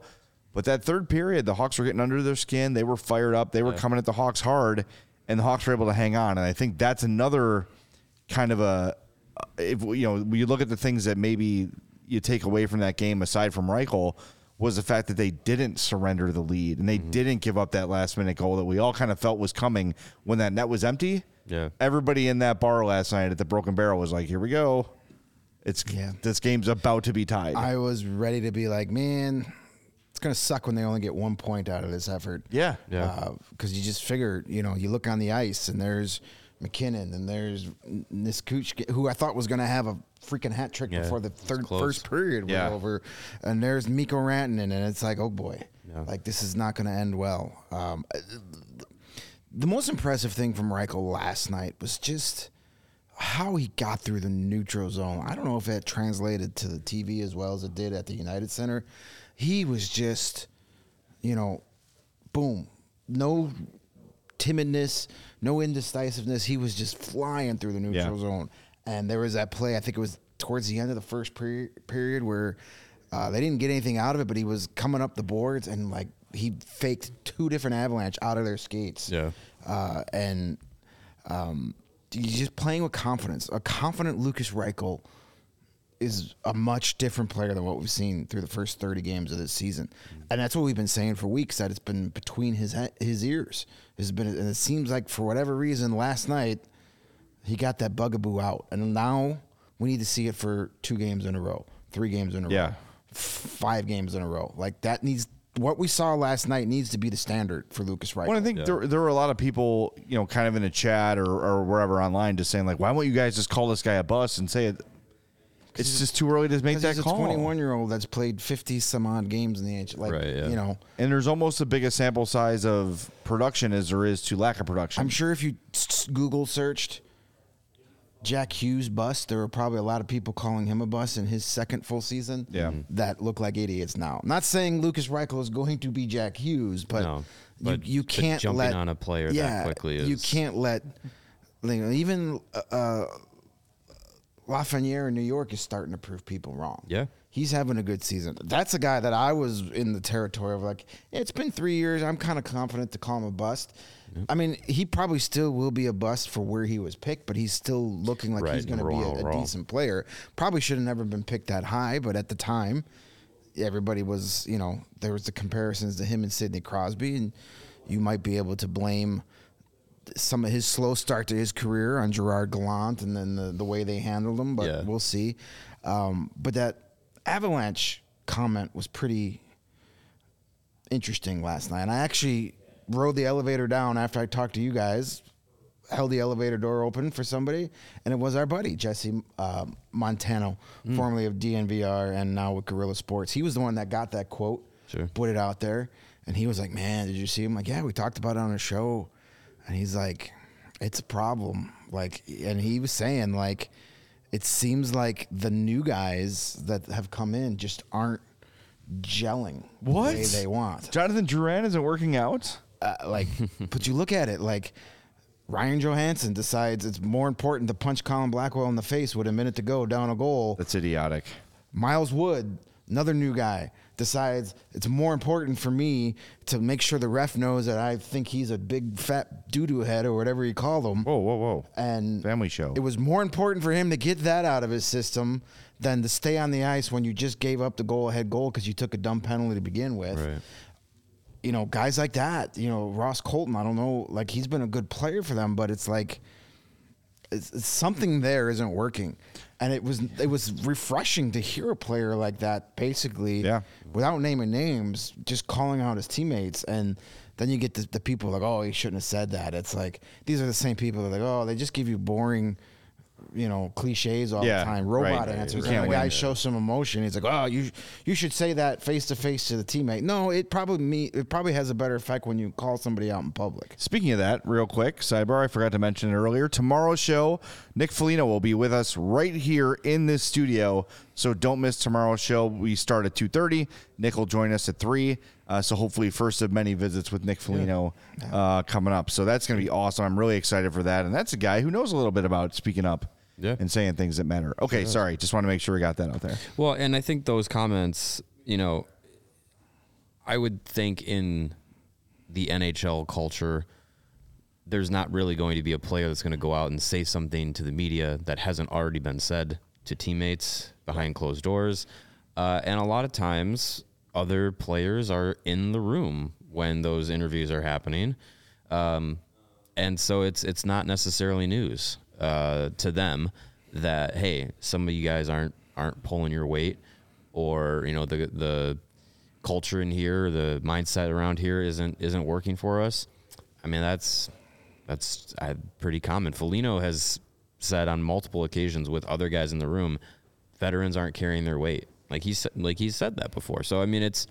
but that third period, the Hawks were getting under their skin. They were fired up. They were coming at the Hawks hard, and the Hawks were able to hang on. And I think that's another kind of a uh, if you know when you look at the things that maybe you take away from that game aside from Reichel was the fact that they didn't surrender the lead and they mm-hmm. didn't give up that last minute goal that we all kind of felt was coming when that net was empty. Yeah. Everybody in that bar last night at the Broken Barrel was like, "Here we go. It's Yeah. this game's about to be tied." I was ready to be like, man, it's gonna suck when they only get one point out of this effort. yeah. Yeah. Because you just figure, you know, you look on the ice and there's MacKinnon and there's Niskutch, who I thought was going to have a freaking hat trick Yeah, before the third first period was Yeah. over, and there's Mikko Rantanen, and it's like, oh boy, like this is not going to end well. Um, the most impressive thing from Reichel last night was just how he got through the neutral zone. I don't know if that translated to the TV as well as it did at the United Center. He was just, you know, boom, no timidness, no indecisiveness. He was just flying through the neutral Yeah. zone. And there was that play, I think it was towards the end of the first period, period where uh, they didn't get anything out of it, but he was coming up the boards and like he faked two different avalanche out of their skates. Yeah. Uh, and um, he's just playing with confidence. A confident Lukas Reichel is a much different player than what we've seen through the first 30 games of this season. And that's what we've been saying for weeks that it's been between his his ears. It's been and it seems like for whatever reason last night he got that bugaboo out. And now we need to see it for two games in a row, three games in a Yeah. row, f- five games in a row. Like that needs what we saw last night needs to be the standard for Lukas Reichel. Well, I think there, there were a lot of people, you know, kind of in a chat or, or wherever online, just saying like, "Why won't you guys just call this guy a bust and say it?" It's just too early to make that he's call. a 21 year old that's played 50 some odd games in the NHL. Like, Right, yeah. you know, And there's almost the biggest sample size of production as there is to lack of production. I'm sure if you s- Google searched Jack Hughes bust, there were probably a lot of people calling him a bust in his second full season. Yeah. That look like idiots now. Not saying Lukas Reichel is going to be Jack Hughes, but, No, you, but- you but can't jumping let on a player that quickly You is- can't let you even uh, uh, Lafreniere in New York is starting to prove people wrong. Yeah. He's having a good season. That's a guy that I was in the territory of like, it's been three years. I'm kind of confident to call him a bust. I mean, he probably still will be a bust for where he was picked, but he's still looking like Right, he's going to be a, a decent player. Probably should have never been picked that high, but at the time, everybody was, you know, there was the comparisons to him and Sidney Crosby, and you might be able to blame some of his slow start to his career on Gerard Gallant and then the, the way they handled him, but Yeah. we'll see. Um, but that Avalanche comment was pretty interesting last night. And I actually rode the elevator down after I talked to you guys, held the elevator door open for somebody, and it was our buddy Jesse uh, Montano, formerly of DNVR and now with Gorilla Sports. He was the one that got that quote, Sure. put it out there, and he was like, "Man, did you see him?" Like, yeah, we talked about it on a show, and he's like, "It's a problem." Like, and he was saying like. It seems like the new guys that have come in just aren't gelling What? the way they want Jonathan Drouin isn't working out. uh, like, *laughs* but you look at it like Ryan Johansen decides it's more important to punch Colin Blackwell in the face with a minute to go down a goal. That's idiotic. Miles Wood, another new guy, decides it's more important for me to make sure the ref knows that I think he's a big fat doo doo head or whatever he called him. Whoa, whoa, whoa. And Family show. It was more important for him to get that out of his system than to stay on the ice when you just gave up the goal ahead goal because you took a dumb penalty to begin with Right. you know, guys like that, you know, Ross Colton, I don't know, like he's been a good player for them, but it's like something there isn't working. And it was it was refreshing to hear a player like that basically Yeah. without naming names, just calling out his teammates and then you get the, the people like, oh, he shouldn't have said that. It's like these are the same people that are like, oh, they just give you boring, you know, cliches all Yeah, the time, robot right. answers. You And the guy shows some emotion. He's like, oh, you you should say that face to face to the teammate. No, it probably me. It probably has a better effect when you call somebody out in public. Speaking of that, real quick, sidebar, I forgot to mention it earlier. Tomorrow's show, Nick Foligno will be with us right here in this studio. So don't miss tomorrow's show. We start at 2.30. Nick will join us at 3. Uh, so hopefully first of many visits with Nick Foligno uh, coming up. So that's going to be awesome. I'm really excited for that. And that's a guy who knows a little bit about speaking up Yeah. and saying things that matter. Okay, sorry. Just want to make sure we got that out there. Well, and I think those comments, you know, I would think in the NHL culture, there's not really going to be a player that's going to go out and say something to the media that hasn't already been said to teammates behind closed doors. Uh, and a lot of times, other players are in the room when those interviews are happening. Um, and so it's it's not necessarily news uh, to them that hey, some of you guys aren't aren't pulling your weight, or you know the the culture in here, the mindset around here isn't isn't working for us. I mean that's that's uh, pretty common. Foligno has said on multiple occasions with other guys in the room, veterans aren't carrying their weight. Like he said, like he said that before. So I mean, it's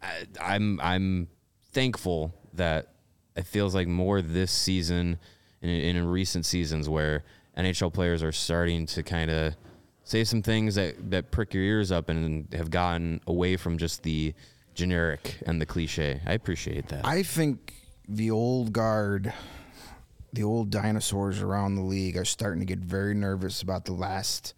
I, I'm I'm thankful that it feels like more this season and in, in recent seasons where NHL players are starting to kind of say some things that that prick your ears up and have gotten away from just the generic and the cliche. I appreciate that. I think the old guard, the old dinosaurs around the league are starting to get very nervous about the last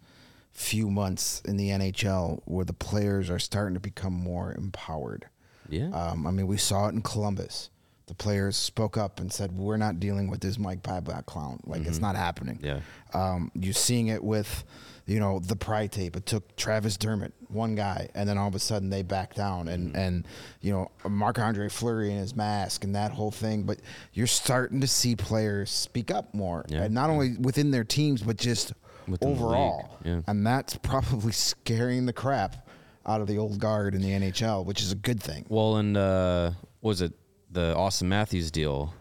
few months in the NHL where the players are starting to become more empowered. yeah. Um, I mean, we saw it in Columbus. The players spoke up and said, "We're not dealing with this Mike Babcock clown. Like it's not happening." Yeah. Um, you're seeing it with, you know, the Pride tape. It took Travis Dermott, one guy, and then all of a sudden they back down, and and you know Marc Andre Fleury and his mask and that whole thing. But you're starting to see players speak up more, Yeah. and not only within their teams, but just Within overall. yeah. And that's probably scaring the crap out of the old guard in the NHL, which is a good thing. Well, and uh, was it the Auston Matthews deal?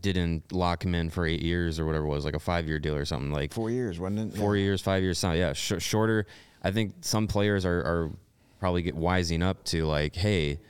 Didn't lock him in for eight years or whatever it was, like a five year deal or something like Four years, wasn't it? four Yeah. years, five years, something. Yeah, sh- shorter. I think some players are, are probably get wising up to like, hey,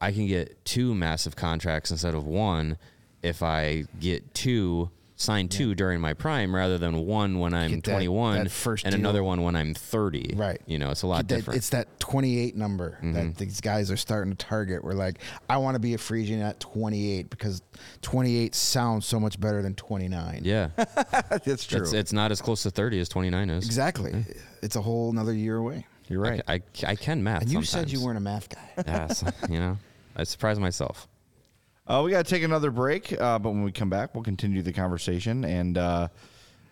I can get two massive contracts instead of one if I get two sign two during my prime rather than one when I'm Get that- 21 that first and deal. annon one when I'm 30. Right. You know, it's a lot That- different. Mm-hmm. It's that 28 number that these guys are starting to target. We're like, I want to be a agent at 28 because 28 sounds so much better than 29. yeah. *laughs* That's true. it's, it's not as close to 30 as 29 is. Exactly. It's a whole another year away. You're right. I, I, I can math. And you sometimes. said you weren't a math guy. Yeah, *laughs* so, you know, I surprised myself. Uh, we got to take another break, uh, but when we come back, we'll continue the conversation and, uh,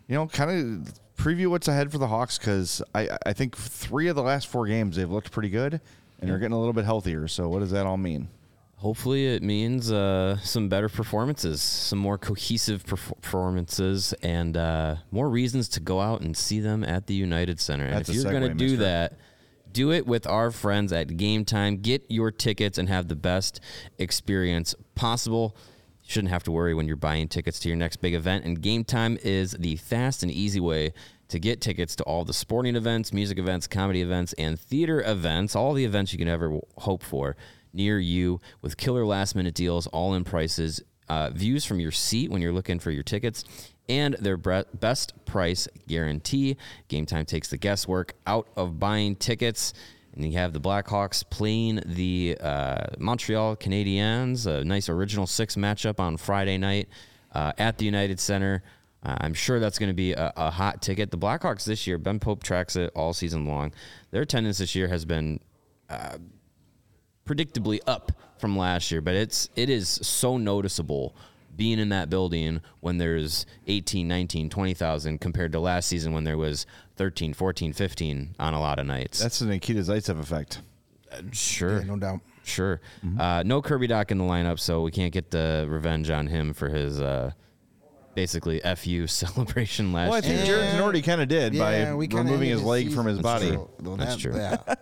you know, kind of preview what's ahead for the Hawks because I, I think three of the last four games they've looked pretty good and they're getting a little bit healthier. So, what does that all mean? Hopefully, it means uh, some better performances, some more cohesive performances, and uh, more reasons to go out and see them at the United Center. And That's a if you're going to do mister. that, do it with our friends at Game Time. Get your tickets and have the best experience possible. You shouldn't have to worry when you're buying tickets to your next big event. And Game Time is the fast and easy way to get tickets to all the sporting events, music events, comedy events, and theater events, all the events you can ever hope for near you with killer last minute deals, all in prices, uh, views from your seat when you're looking for your tickets, and their best price guarantee. Game Time takes the guesswork out of buying tickets. And you have the Blackhawks playing the uh, Montreal Canadiens, a nice original six matchup on Friday night uh, at the United Center. Uh, I'm sure that's going to be a, a hot ticket. The Blackhawks this year, Ben Pope tracks it all season long. Their attendance this year has been predictably up from last year, but it's it is so noticeable being in that building when there's 18, 19, 20,000 compared to last season when there was 13, 14, 15 on a lot of nights. That's the Nikita Zaitsev effect. sure. Yeah, no doubt. Sure. Uh, no Kirby Dach in the lineup, so we can't get the revenge on him for his uh, basically FU *laughs* celebration last Well, I think year. Jarred Tinordi kind of did Yeah, by we kinda removing ended his the leg season. from his That's body. true. Well, That's true. Yeah. *laughs*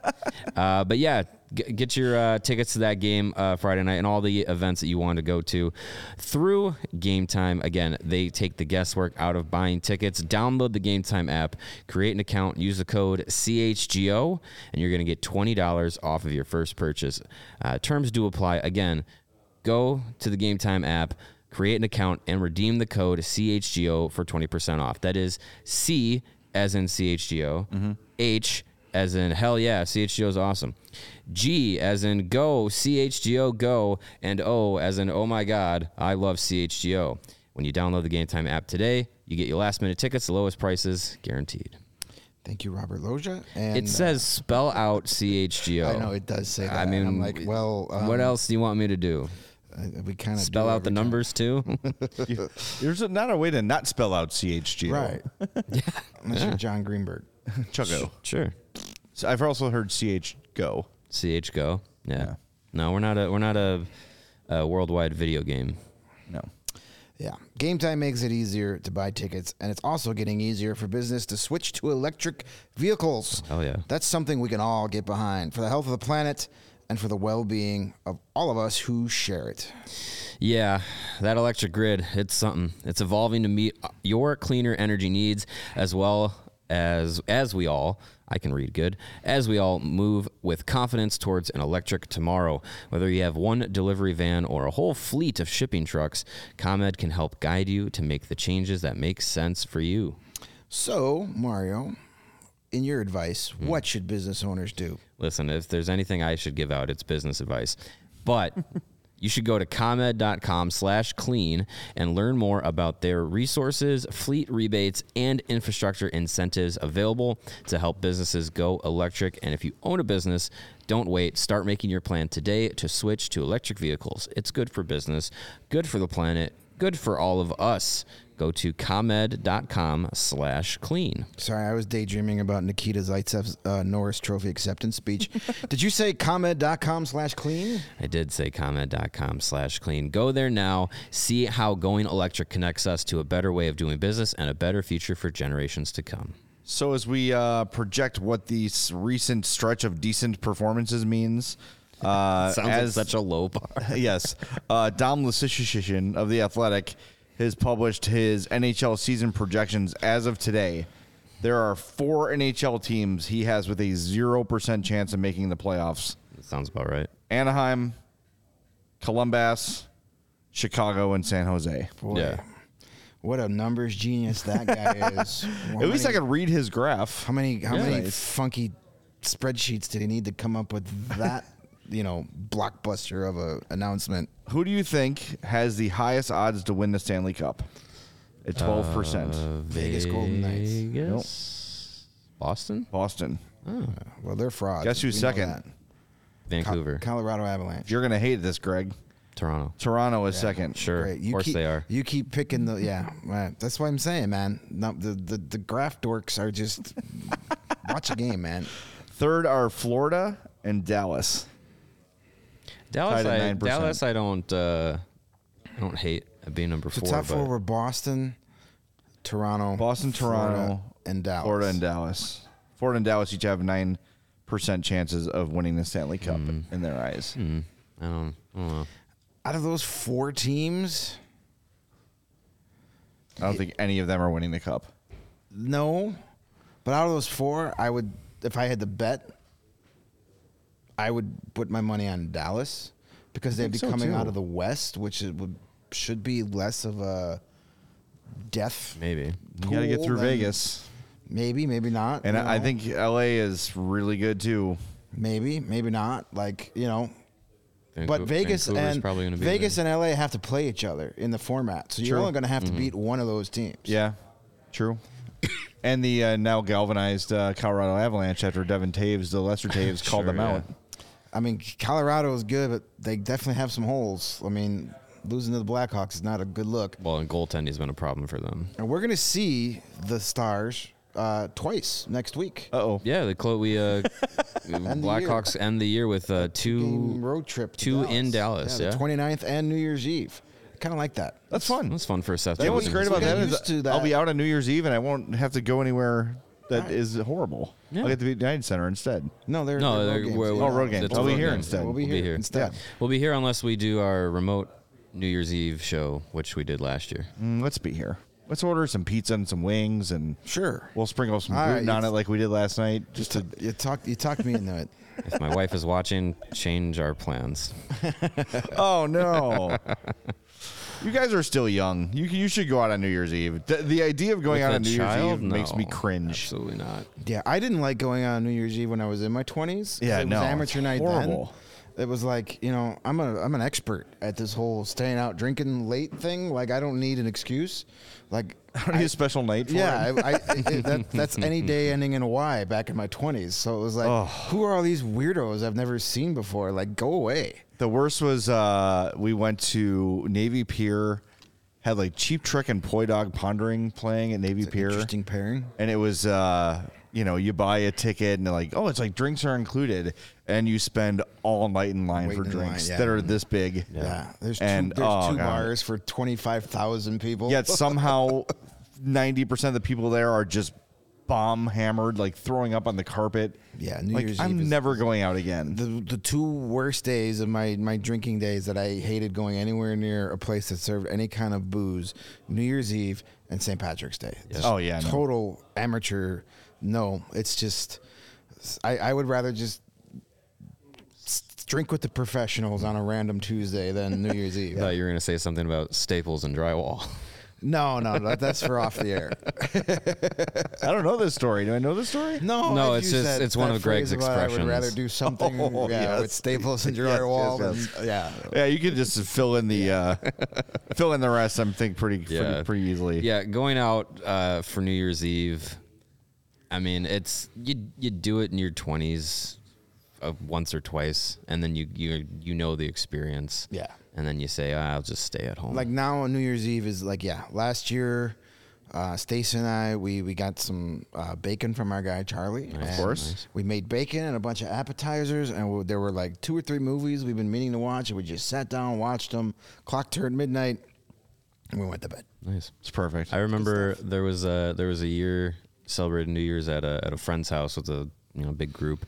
Uh, but yeah, g- get your uh, tickets to that game uh, Friday night and all the events that you want to go to through Game Time. Again, they take the guesswork out of buying tickets. Download the Game Time app, create an account, use the code CHGO, and you're going to get $20 off of your first purchase. Uh, terms do apply. Again, go to the Game Time app, create an account, and redeem the code CHGO for 20% off. That is C as in CHGO, H as in hell yeah, CHGO is awesome, G as in go, CHGO go, and O as in oh my god, I love CHGO. When you download the Game Time app today, you get your last minute tickets, the lowest prices guaranteed. Thank you, Robert Loja. And It says spell out CHGO. uh, I know it does say that. I mean, I'm like, well, um, what else do you want me to do? We kind of Spell out the numbers too. *laughs* There's not a way to not spell out CHG. right? *laughs* Unless you're John Greenberg. *laughs* Chucko. sure. So I've also heard CH go. CH go. Yeah. Yeah. No, we're not a we're not a, a worldwide video game. No. Yeah. Game Time makes it easier to buy tickets, and it's also getting easier for business to switch to electric vehicles. Oh, yeah. That's something we can all get behind for the health of the planet and for the well being of all of us who share it. Yeah, that electric grid, it's something. It's evolving to meet your cleaner energy needs as well as as we all, I can read good, as we all move with confidence towards an electric tomorrow. Whether you have one delivery van or a whole fleet of shipping trucks, ComEd can help guide you to make the changes that make sense for you. So, Mario, in your advice, Hmm. what should business owners do? Listen, if there's anything I should give out, it's business advice. But *laughs* you should go to comed.com slash clean and learn more about their resources, fleet rebates, and infrastructure incentives available to help businesses go electric. And if you own a business, don't wait. Start making your plan today to switch to electric vehicles. It's good for business, good for the planet, good for all of us. Go to comed.com slash clean. Sorry, I was daydreaming about Nikita Zaitsev's uh, Norris Trophy acceptance speech. *laughs* Did you say comed.com slash clean? I did say comment.com slash clean. Go there now. See how going electric connects us to a better way of doing business and a better future for generations to come. So as we uh, project what this recent stretch of decent performances means, *laughs* uh, Sounds as like such a low bar. *laughs* yes, uh, Dom Luszczyszyn of the Athletic has published his NHL season projections as of today. There are four NHL teams he has with a zero percent chance of making the playoffs: Sounds about right. Anaheim, Columbus, Chicago, and San Jose. Boy, Yeah. what a numbers genius that guy *laughs* is. At least I can read his graph. How many how Yeah. many Nice. funky spreadsheets did he need to come up with that, you know, blockbuster of a announcement? Who do you think has the highest odds to win the Stanley Cup? At uh, twelve percent. Vegas Golden Knights. Vegas? Boston? Boston. Oh. Uh, well, they're frauds. Guess who's We know second? that. Co- Vancouver? Colorado Avalanche. You're gonna hate this, Greg. Toronto? Toronto is second. Sure. Great. of course keep, they are. You keep picking the yeah. Right. That's what I'm saying, man. No, the, the the graph dorks are just *laughs* watch a game, man. Third are Florida and Dallas. Dallas, I, Dallas, I don't, uh, I don't hate being number The four. top four were Boston, Toronto, Boston, Florida, Toronto, and Dallas. Florida and Dallas. Florida and Dallas each have nine percent chances of winning the Stanley Cup in their eyes. I don't, I don't know. Out of those four teams, I don't think any of them are winning the cup. no. But out of those four, I would, if I had to bet, I would put my money on Dallas because they'd be so, coming out of the West, which it would should be less of a death. Maybe. You got to get through Vegas, Maybe, maybe not. and I I think LA is really good too. maybe, maybe not. Like you know, but Vegas and probably gonna be Vegas there. and LA have to play each other in the format, so you're True. only going to have to Mm-hmm. beat one of those teams. Yeah, true. *coughs* and the uh, now galvanized uh, Colorado Avalanche after Devin Toews, the lesser Toews, *coughs* called Sure, them out. Yeah. I mean, Colorado is good, but they definitely have some holes. I mean, losing to the Blackhawks is not a good look. Well, and goaltending's been a problem for them. And we're going to see the Stars uh, twice next week. Uh oh. Yeah, the Chloe we, uh, *laughs* Blackhawks end the year with uh, Game two. road trip. To two in Dallas, Yeah, yeah. the 29th and New Year's Eve. Kind of like that. That's fun. That's fun for Seth. You know what's Jones. great about got that is used to that. I'll be out on New Year's Eve and I won't have to go anywhere that is horrible. Yeah. I'll get to be at the United Center instead. No, they're, No, they're they're- road games. we're- yeah. Oh, road games. It's I'll a be road here game. instead. We'll be We'll be here here. instead. We'll be here unless we do our remote New Year's Eve show, which we did last year. Mm, let's be here. Let's order some pizza and some wings and Sure. we'll sprinkle some All gluten right, on it you- like we did last night. Just to You talked you talked me into it. *laughs* If my wife is watching, change our plans. *laughs* Oh no. *laughs* You guys are still young. You you should go out on New Year's Eve. The, the idea of going With out on New child? Year's Eve makes me cringe. Absolutely not. Yeah, I didn't like going out on New Year's Eve when I was in my twenties. Yeah, it was no, amateur it's night horrible. then. It was like you know I'm a I'm an expert at this whole staying out drinking late thing. Like I don't need an excuse. Like I don't need a special night for yeah, it. I, I, it- that, *laughs* that's any day ending in Y back in my twenties. So it was like, who are all these weirdos I've never seen before? Like, go away. The worst was uh, we went to Navy Pier, had like Cheap Trick and Poi Dog Pondering playing at Navy Pier. Interesting pairing. and it was uh you know you buy a ticket and they're like oh it's like drinks are included and you spend all night in line for Waiting in line, drinks yeah. that are this big Yeah, there's and two, there's oh, two God. bars for twenty five thousand people. yet somehow *laughs* 90% of the people there are just bomb hammered like throwing up on the carpet Yeah, New like Year's i'm Eve is- never going out again the the two worst days of my my drinking days that I hated going anywhere near a place that served any kind of booze, New Year's Eve and St. Patrick's Day. Just Oh, yeah, no. total amateur. No, it's just I I would rather just s- drink with the professionals on a random Tuesday than New Year's Eve. *laughs* I thought you were going to say something about staples and drywall. *laughs* No, no, that, that's for off the air. *laughs* i don't know this story do i know this story No, No, I've it's just- that- it's one that of Greg's expressions. I would rather do *laughs* something Oh, yeah, yes. with *laughs* staples and Yes, drywall. yes, yes. than- yeah. yeah you could just fill in the uh fill in the rest i'm think pretty Yeah. pretty, pretty easily Yeah, going out uh, for New Year's Eve. I mean, it's you you do it in your twenties, uh, once or twice, and then you you you know the experience. Yeah. And then you say, "Ah, I'll just stay at home. like now on New Year's Eve is like yeah. Last year, uh, Stacy and I we we got some uh, bacon from our guy Charlie. Of course. we made bacon and a bunch of appetizers, and we, there were like two or three movies we've been meaning to watch, and we just sat down, watched them. Clock turned midnight, and we went to bed. nice. it's perfect I remember there was a there was a year celebrating New Year's at a at a friend's house with a you know big group,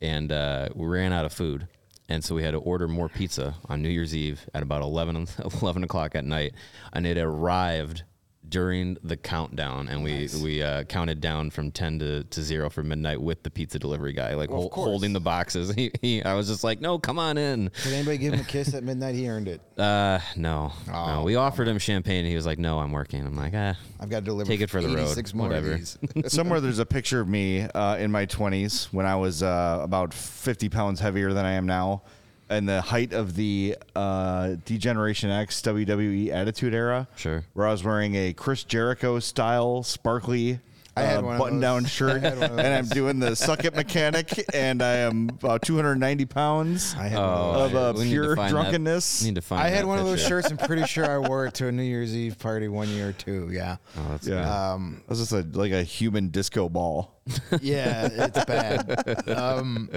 and uh, we ran out of food, and so we had to order more pizza on New Year's Eve at about 11, *laughs* 11 o'clock at night, and it arrived during the countdown, and we we uh, counted down from ten to, to zero for midnight with the pizza delivery guy, like hol- course. holding the boxes. *laughs* He, he, I was just like, no, come on in. Did anybody give him a kiss at midnight? He earned it. Uh, no, no. Oh, We offered him champagne, and he was like, no, I'm working. I'm like, ah, I've got to deliver. Take it for the road, 86 more whatever. *laughs* *laughs* Somewhere there's a picture of me uh, in my 20s when I was uh, about 50 pounds heavier than I am now, in the height of the uh, D-Generation X WWE Attitude Era. Sure. Where I was wearing a Chris Jericho style sparkly. I had uh, one button-down *laughs* shirt, I had one and I'm doing the suck it mechanic, and I am about 290 pounds I had one of those. of uh, we need to pure find that- drunkenness. need to find. I had that one of those shirts. I'm pretty sure I wore it to a New Year's Eve party one year too. Yeah. Oh, that's Yeah, Um, it was just a, like a human disco ball. *laughs* Yeah, it's bad. um,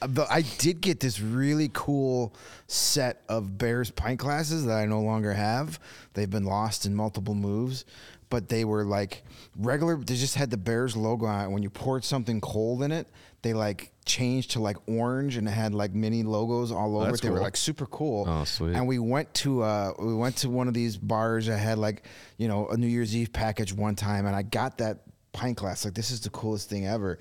the, I did get this really cool set of Bears pint glasses that I no longer have. They've been lost in multiple moves, but they were like regular. They just had the Bears logo on it. When you poured something cold in it, they like changed to like orange and it had like mini logos all over it. They were like super cool. Oh, sweet. And we went to uh we went to one of these bars that had like you know a New Year's Eve package one time, and I got that pint glass. Like this is the coolest thing ever.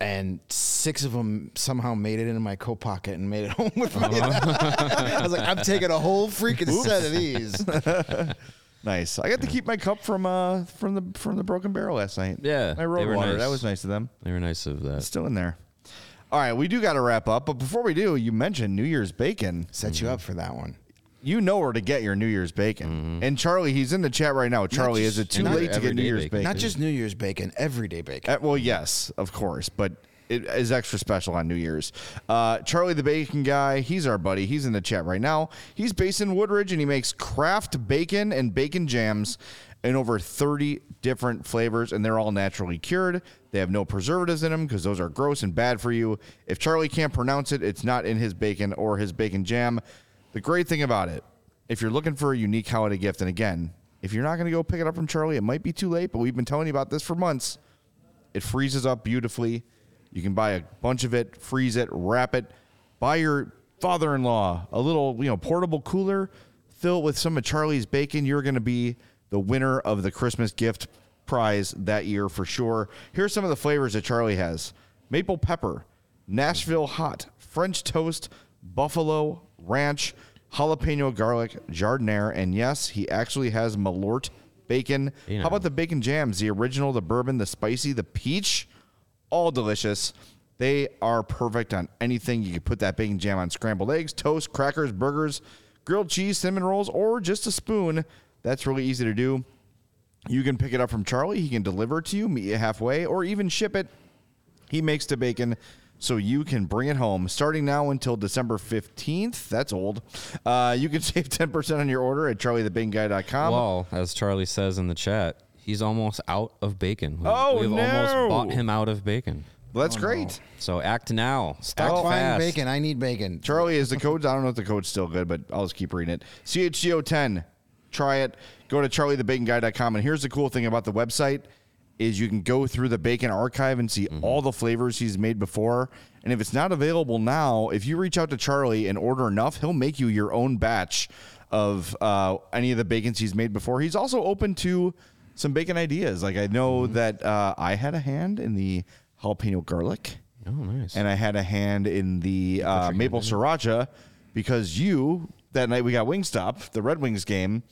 And six of them somehow made it into my coat pocket and made it *laughs* home with me. *laughs* I was like, I'm taking a whole freaking set of these. *laughs* Nice. I got to keep my cup from uh from the from the Broken Barrel last night. Yeah, my they road were water. nice. That was nice of them. They were nice of that. It's still in there. All right, we do got to wrap up, but before we do, you mentioned New Year's bacon. Set you up for that one. You know where to get your New Year's bacon. And Charlie, he's in the chat right now. Charlie, is it too and late to get everyday New Year's bacon. bacon? Not just New Year's bacon, everyday bacon. Uh, well, yes, of course, but it is extra special on New Year's. Uh, Charlie the Bacon Guy, he's our buddy. He's in the chat right now. He's based in Woodridge and he makes craft bacon and bacon jams in over 30 different flavors, and they're all naturally cured. They have no preservatives in them because those are gross and bad for you. If Charlie can't pronounce it, it's not in his bacon or his bacon jam. The great thing about it, if you're looking for a unique holiday gift, and again, if you're not going to go pick it up from Charlie, it might be too late, but we've been telling you about this for months. It freezes up beautifully. You can buy a bunch of it, freeze it, wrap it. Buy your father-in-law a little, you know, portable cooler. Fill it with some of Charlie's bacon. You're going to be the winner of the Christmas gift prize that year for sure. Here's some of the flavors that Charlie has: maple pepper, Nashville hot, French toast, buffalo ranch, jalapeno garlic, giardiniera, and yes, he actually has Malort bacon. You How about the bacon jams? The original, the bourbon, the spicy, the peach, all delicious. They are perfect on anything. You can put that bacon jam on scrambled eggs, toast, crackers, burgers, grilled cheese, cinnamon rolls, or just a spoon. That's really easy to do. You can pick it up from Charlie. He can deliver it to you, meet you halfway, or even ship it. He makes the bacon so you can bring it home starting now until December 15th. That's old. Uh, you can *laughs* save 10% on your order at charliethebaconguy.com. Well, as Charlie says in the chat, he's almost out of bacon. We- Oh, We've no. almost bought him out of bacon. Well, that's great. So act now. Stop Act buying fast. bacon. I need bacon. Charlie is the code. I don't know if the code's still good, but I'll just keep reading it. CHGO10. Try it. Go to charliethebaconguy.com. And here's the cool thing about the website is you can go through the bacon archive and see all the flavors he's made before. And if it's not available now, if you reach out to Charlie and order enough, he'll make you your own batch of uh, any of the bacons he's made before. He's also open to some bacon ideas. Like I know that uh, I had a hand in the jalapeno garlic Oh, nice. and I had a hand in the uh, maple sriracha because you that night we got Wingstop, the Red Wings game.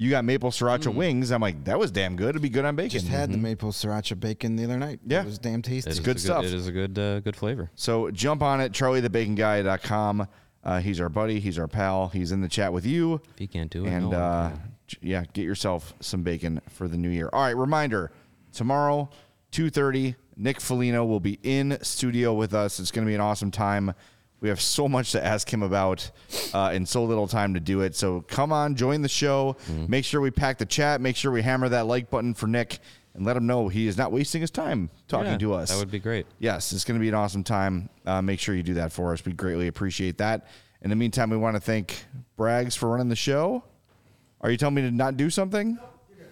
You got maple sriracha wings. I'm like, that was damn good. It'd be good on bacon. Just had the maple sriracha bacon the other night. Yeah. It was damn tasty. It is good a stuff. It is a good, uh, good flavor. So jump on it, charliethebaconguy.com. Uh, he's our buddy. He's our pal. He's in the chat with you. If he can't do it, And no one uh, can. Yeah, get yourself some bacon for the new year. All right, reminder: tomorrow, two thirty. Nick Foligno will be in studio with us. It's going to be an awesome time. We have so much to ask him about, uh, and so little time to do it. So come on, join the show. Mm-hmm. Make sure we pack the chat. Make sure we hammer that like button for Nick, and let him know he is not wasting his time talking Yeah, to us. That would be great. Yes, it's going to be an awesome time. Uh, make sure you do that for us. We greatly appreciate that. In the meantime, we want to thank Braggs for running the show. Are you telling me to not do something?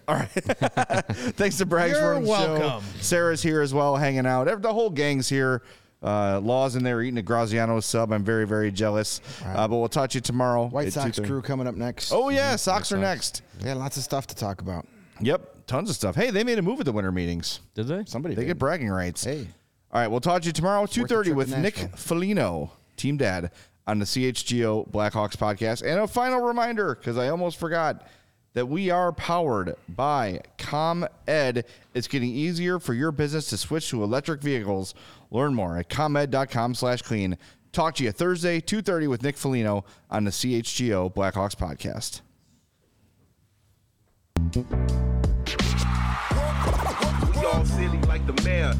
All right. *laughs* Thanks to Braggs for You're running the show. welcome. Sarah's here as well, hanging out. The whole gang's here. Uh, Law's in there eating a Graziano sub. I'm very, very jealous. Uh, but we'll talk to you tomorrow. White Sox 2:30. crew coming up next. Oh, yeah. Sox are next. yeah, lots of stuff to talk about. Yep. Tons of stuff. Hey, they made a move at the winter meetings. Did they? Somebody They did. get bragging rights. Hey. All right, we'll talk to you tomorrow, 2.30 with Nick Nashville. Foligno, Team Dad, on the CHGO Blackhawks podcast. And a final reminder, because I almost forgot, that we are powered by ComEd. It's getting easier for your business to switch to electric vehicles. Learn more at comed.com slash clean. Talk to you Thursday, 2.30 with Nick Foligno on the CHGO Blackhawks podcast. We all silly like the mayor.